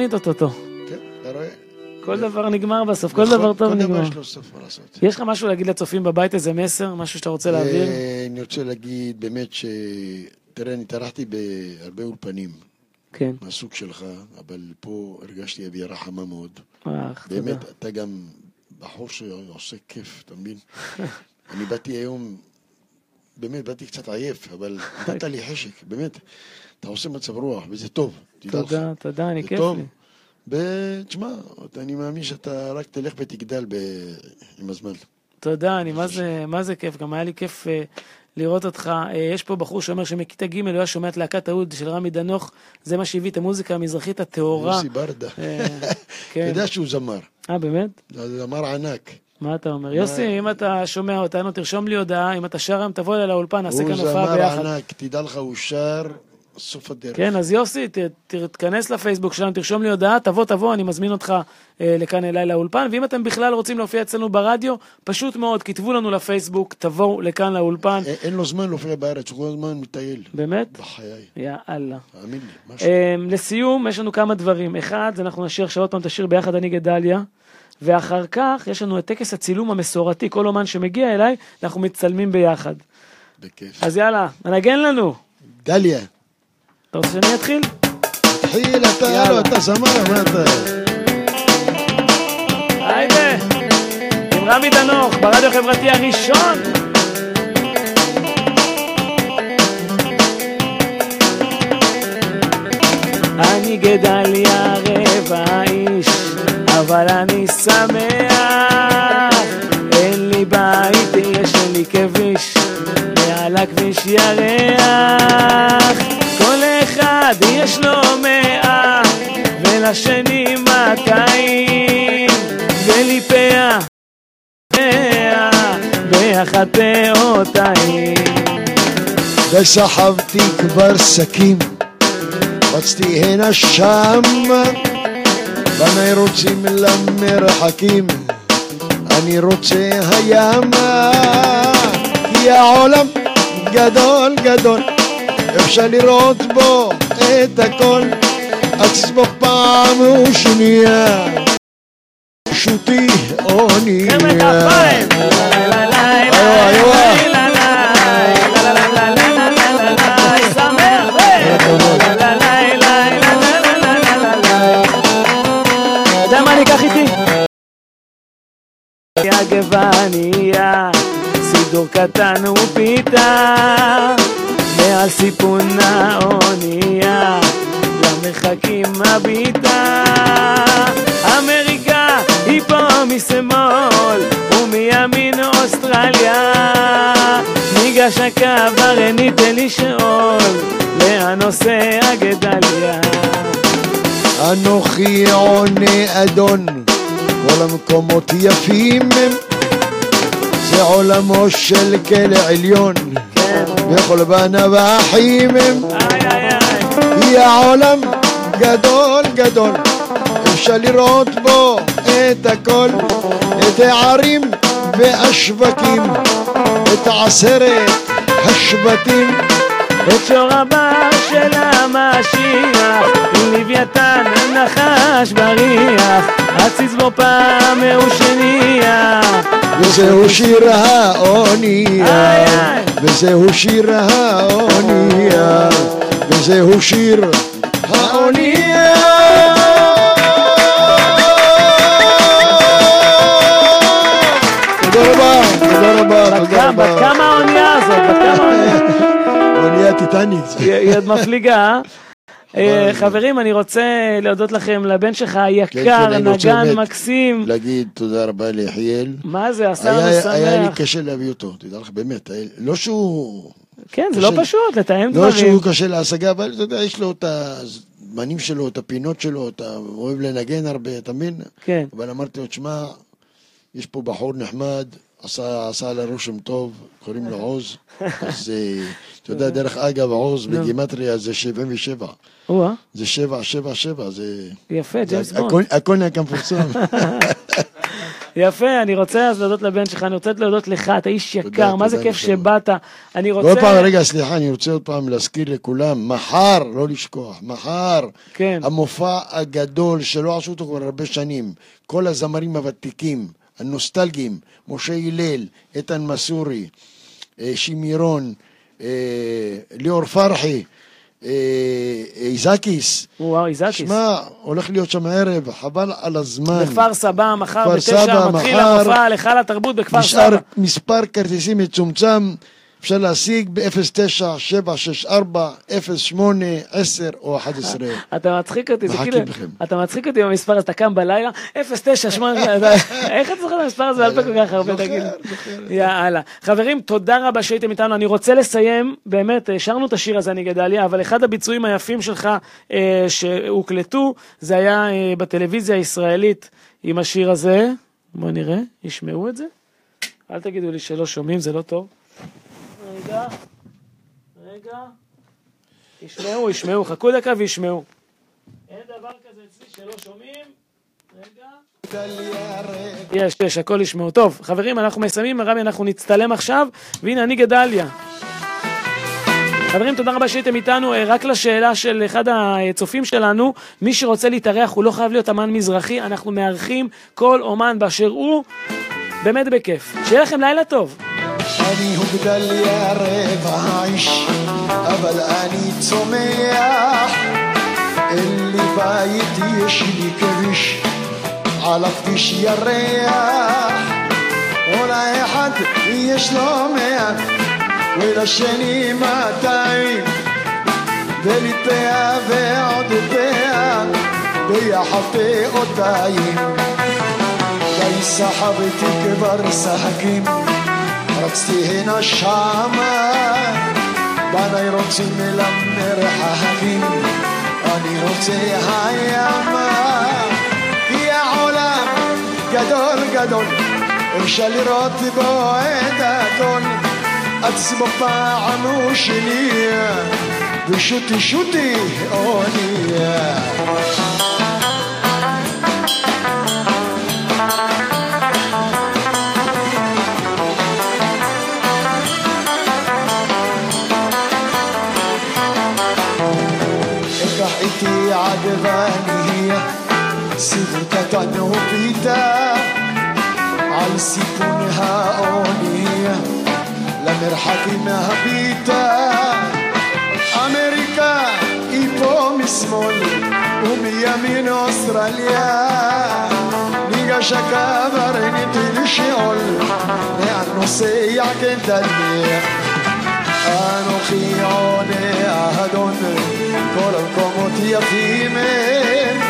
לסוף התוכנית אוטוטו. כן, אתה רואה? כל דבר נגמר בסוף, כל נכון, דבר טוב כל נגמר. דבר יש לו סוף מה לעשות. יש לך משהו להגיד לצופים בבית, איזה מסר? משהו שאתה רוצה להעביר? אה, אני רוצה להגיד באמת ש... תראה, אני טרחתי בהרבה אולפנים. כן. מהסוג שלך, אבל פה הרגשתי אווירה חמה מאוד. אה, תודה. באמת, אתה גם בחור שעושה כיף, אתה מבין? אני באתי היום, באמת, באתי קצת עייף, אבל נתת לי חשק, באמת. אתה עושה מצב רוח, וזה טוב. תודה, תודה, אני כיף. לי. ותשמע, אני מאמין שאתה רק תלך ותגדל ב... עם הזמן. תודה, אני מה זה, מה זה כיף, גם היה לי כיף אה, לראות אותך. אה, יש פה בחור שאומר שמכיתה ג' הוא היה שומע את להקת האוד של רמי דנוך, זה מה שהביא את המוזיקה המזרחית הטהורה. יוסי ברדה. אה, אתה כן. יודע שהוא זמר, אה, באמת? זמר ענק. מה אתה אומר? יוסי, אם אתה שומע אותנו, תרשום לי הודעה, אם אתה שר היום, תבוא אליי לאולפן, נעשה כאן הוא הופעה זמר ביחד. ענק, תדע לך, הוא שר סוף הדרך. כן, אז יוסי, ת- ת- תיכנס לפייסבוק שלנו, תרשום לי הודעה, תבוא, תבוא, אני מזמין אותך אה, לכאן אליי לאולפן, ואם אתם בכלל רוצים להופיע אצלנו ברדיו, פשוט מאוד, כתבו לנו לפייסבוק, תבואו לכאן לאולפן. א- אין לו זמן להופיע בארץ, הוא כל הזמן מטייל. באמת? בחיי, יאללה. תאמין לי, משהו. אמ, לסיום, יש לנו כמה דברים. אחד, אנחנו נשאיר עכשיו עוד פעם את השיר ביחד אני גדליה, ואחר כך יש לנו את טקס הצילום המסורתי, כל אומן שמגיע אליי, אנחנו מצלמים ביחד. בכיף. אז יאללה, מנגן לנו. דליה, אתה רוצה שאני אתחיל? תתחיל, אתה, יאללה. אתה זמר, מה אתה... היידה, עם רמי דנוך, ברדיו החברתי הראשון. אני גדליה רבע איש, אבל אני שמח. אין לי בית, יש לי כביש, מעל הכביש ירח. כל אחד יש לו מאה, ולשני מאתיים, ולי פאה, פאה, ביחד פאותיים. וסחבתי כבר שקים, רצתי הנה שם, בניי רוצים למרחקים, אני רוצה הימה, כי העולם גדול גדול, אפשר לראות בו את הכל, עצמו פעם ושנייה, שוטי אונייה. איתי? הגווניה, סידור קטן ופיתה, מעל סיפון האונייה, למרחקים הביטה. אמריקה היא פה משמאל, ומימין אוסטרליה. ניגש הקו, הרי ניתן לשאול, לאן נוסע גדליה? אנוכי עונה אדון, כל המקומות יפים הם, זה עולמו של כלא עליון, איי איי. כי העולם גדול גדול, אפשר לראות בו את הכל, את הערים והשווקים, את עשרת השבטים, את שור הבא של המשיח, עם לוויתן נחש בריח, עציץ בו פעם שניח. וזהו שיר האונייה. וזהו שיר האונייה, וזהו שיר האונייה. טיטניק. היא עוד מפליגה. אה? חברים, אני רוצה להודות לכם, לבן שלך כן, היקר, כן, נגן מקסים. להגיד תודה רבה ליחיאל. מה זה, עשה לנו היה לי. קשה להביא אותו, תדע לך, באמת. לא שהוא... כן, זה לא. פשוט, לתאם לא דברים. שהוא קשה להשגה, אבל אתה יודע, יש לו את הזמנים שלו, את הפינות שלו, אתה אוהב לנגן הרבה, אתה מבין? כן. אבל אמרתי לו, תשמע, יש פה בחור נחמד, עשה, עשה עליי רושם טוב, קוראים לו עוז. אז אה, אתה יודע, דרך אגב, עוז. בגימטריה זה 77. או-אה, זה 777, זה... יפה, ג'יימס בונד. הקונ- הקוניאק המפורסם. יפה, אני רוצה אז להודות לבן שלך, אני רוצה להודות לך, אתה איש יקר, מה זה כיף. שבאת. אני רוצה... פעם, רגע, סליחה, אני רוצה עוד פעם להזכיר לכולם, מחר, לא לשכוח, מחר, כן. המופע הגדול שלא עשו אותו כבר הרבה שנים, כל הזמרים הוותיקים, הנוסטלגיים, משה הלל, איתן מסורי, אה, שימירון, אה, ליאור פרחי, אה, איזקיס. וואו, איזקיס. שמע, הולך להיות שם ערב, חבל על הזמן. בכפר סבא, מחר בתשע, מתחיל. המופע להיכל התרבות בכפר נשאר סבא. מספר כרטיסים מצומצם, אפשר להשיג ב-09-764-08-10 או 11. אתה מצחיק אותי, זה כאילו. אתה מצחיק אותי במספר, אז אתה קם בלילה, 098, אתה- איך אתה זוכר את המספר הזה בעל פה כל כך הרבה, תגיד? יאללה. חברים, תודה רבה שהייתם איתנו. אני רוצה לסיים, באמת, שרנו את השיר הזה, אני גדליה, אבל אחד הביצועים היפים שלך אה, שהוקלטו, זה היה אה, בטלוויזיה הישראלית עם השיר הזה. בואו נראה, ישמעו את זה? אל תגידו לי שלא שומעים, זה לא טוב. רגע, רגע. ישמעו, ישמעו, חכו דקה וישמעו. אין דבר כזה אצלי שלא שומעים. רגע. יש, יש, הכל ישמעו. טוב, חברים, אנחנו מסיימים, רבי, אנחנו נצטלם עכשיו, והנה אני גדליה. חברים, תודה רבה שהייתם איתנו. אה, רק לשאלה של אחד הצופים שלנו, מי שרוצה להתארח, הוא לא חייב להיות אמן מזרחי, אנחנו מארחים כל אומן באשר הוא, באמת בכיף. שיהיה לכם לילה טוב. אני הוגדל יערב האיש, אבל אני צומח. אין לי בית, יש לי כביש, על הכביש ירח. אולי אחד יש לו מאה, ולשני מאתיים. ולי פאה ועוד פאה, ביחד פאותיים. די סחבתי כבר שחקים רצתי הנה שמה בניי רוצים למרחקים אני רוצה הימה כי העולם גדול גדול אפשר לראות בו את הכל עצמו פעם הוא שני איתי עד ואני סיבוב קטן ופיתה על סיפון האונייה למרחקים מהביתה אמריקה היא פה משמאל ומימין אוסטרליה ניגש הקברניט לשאול לאן נוסע כן תניח אנוכי עונה האדון כל המקומות יפים הם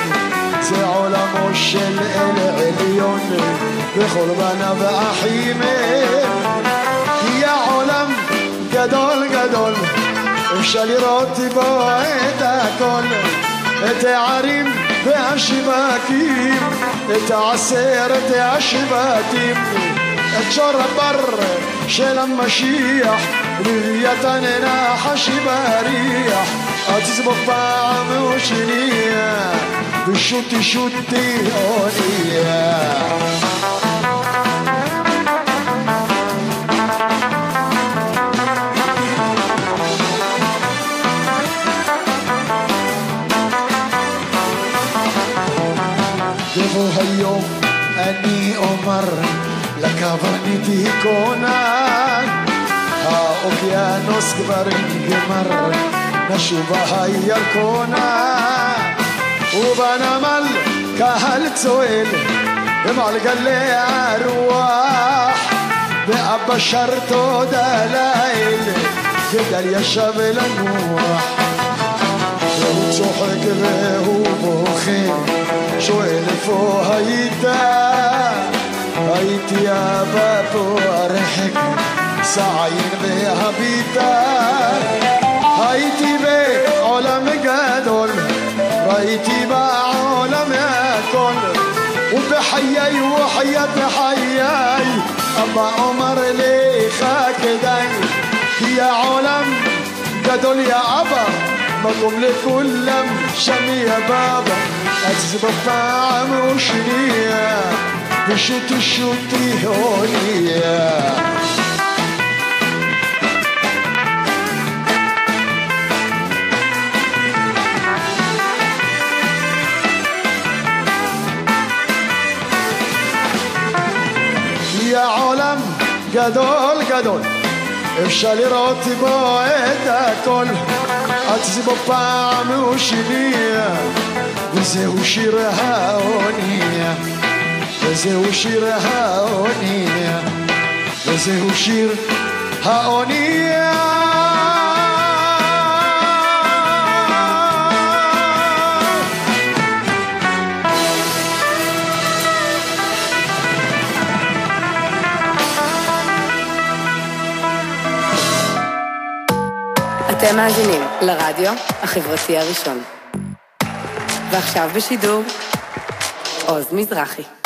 זה עולמו של אל עליון וכל בניו אחים הם כי העולם גדול גדול אפשר לראות בו את הכל את הערים והשווקים את עשרת השבטים את שור הבר של המשיח לוויתן נחש בריח אל תסמוך פעם ושנייה ושוטי שוטי אונייה בבוא היום אני אומר לקברניט היכונה האוקיינוס כבר נגמר נשובה הירקונה ובנמל קהל צועל במעגלי הרוח ואבא שר תודה לאל גדל ישב לנוח והוא צוחק והוא בוכה שואל איפה היית? הייתי אבא פה הרחק סעין והביטה הייתי בעולם גדול ראיתי בעולם הכל ובחיי וחיית חיי אבא אומר לך כדאי כי העולם גדול יא אבא מקום לכולם שם יא בבא אז בפעם ושנייה ושוטי שוטי אונייה יא גדול גדול. אפשר לראות בו את הכל. אז בפעם הוא שני וזהו שיר העוני וזהו שיר העוני וזהו שיר העוני אתם מאזינים לרדיו החברתי הראשון. ועכשיו בשידור, עוז מזרחי.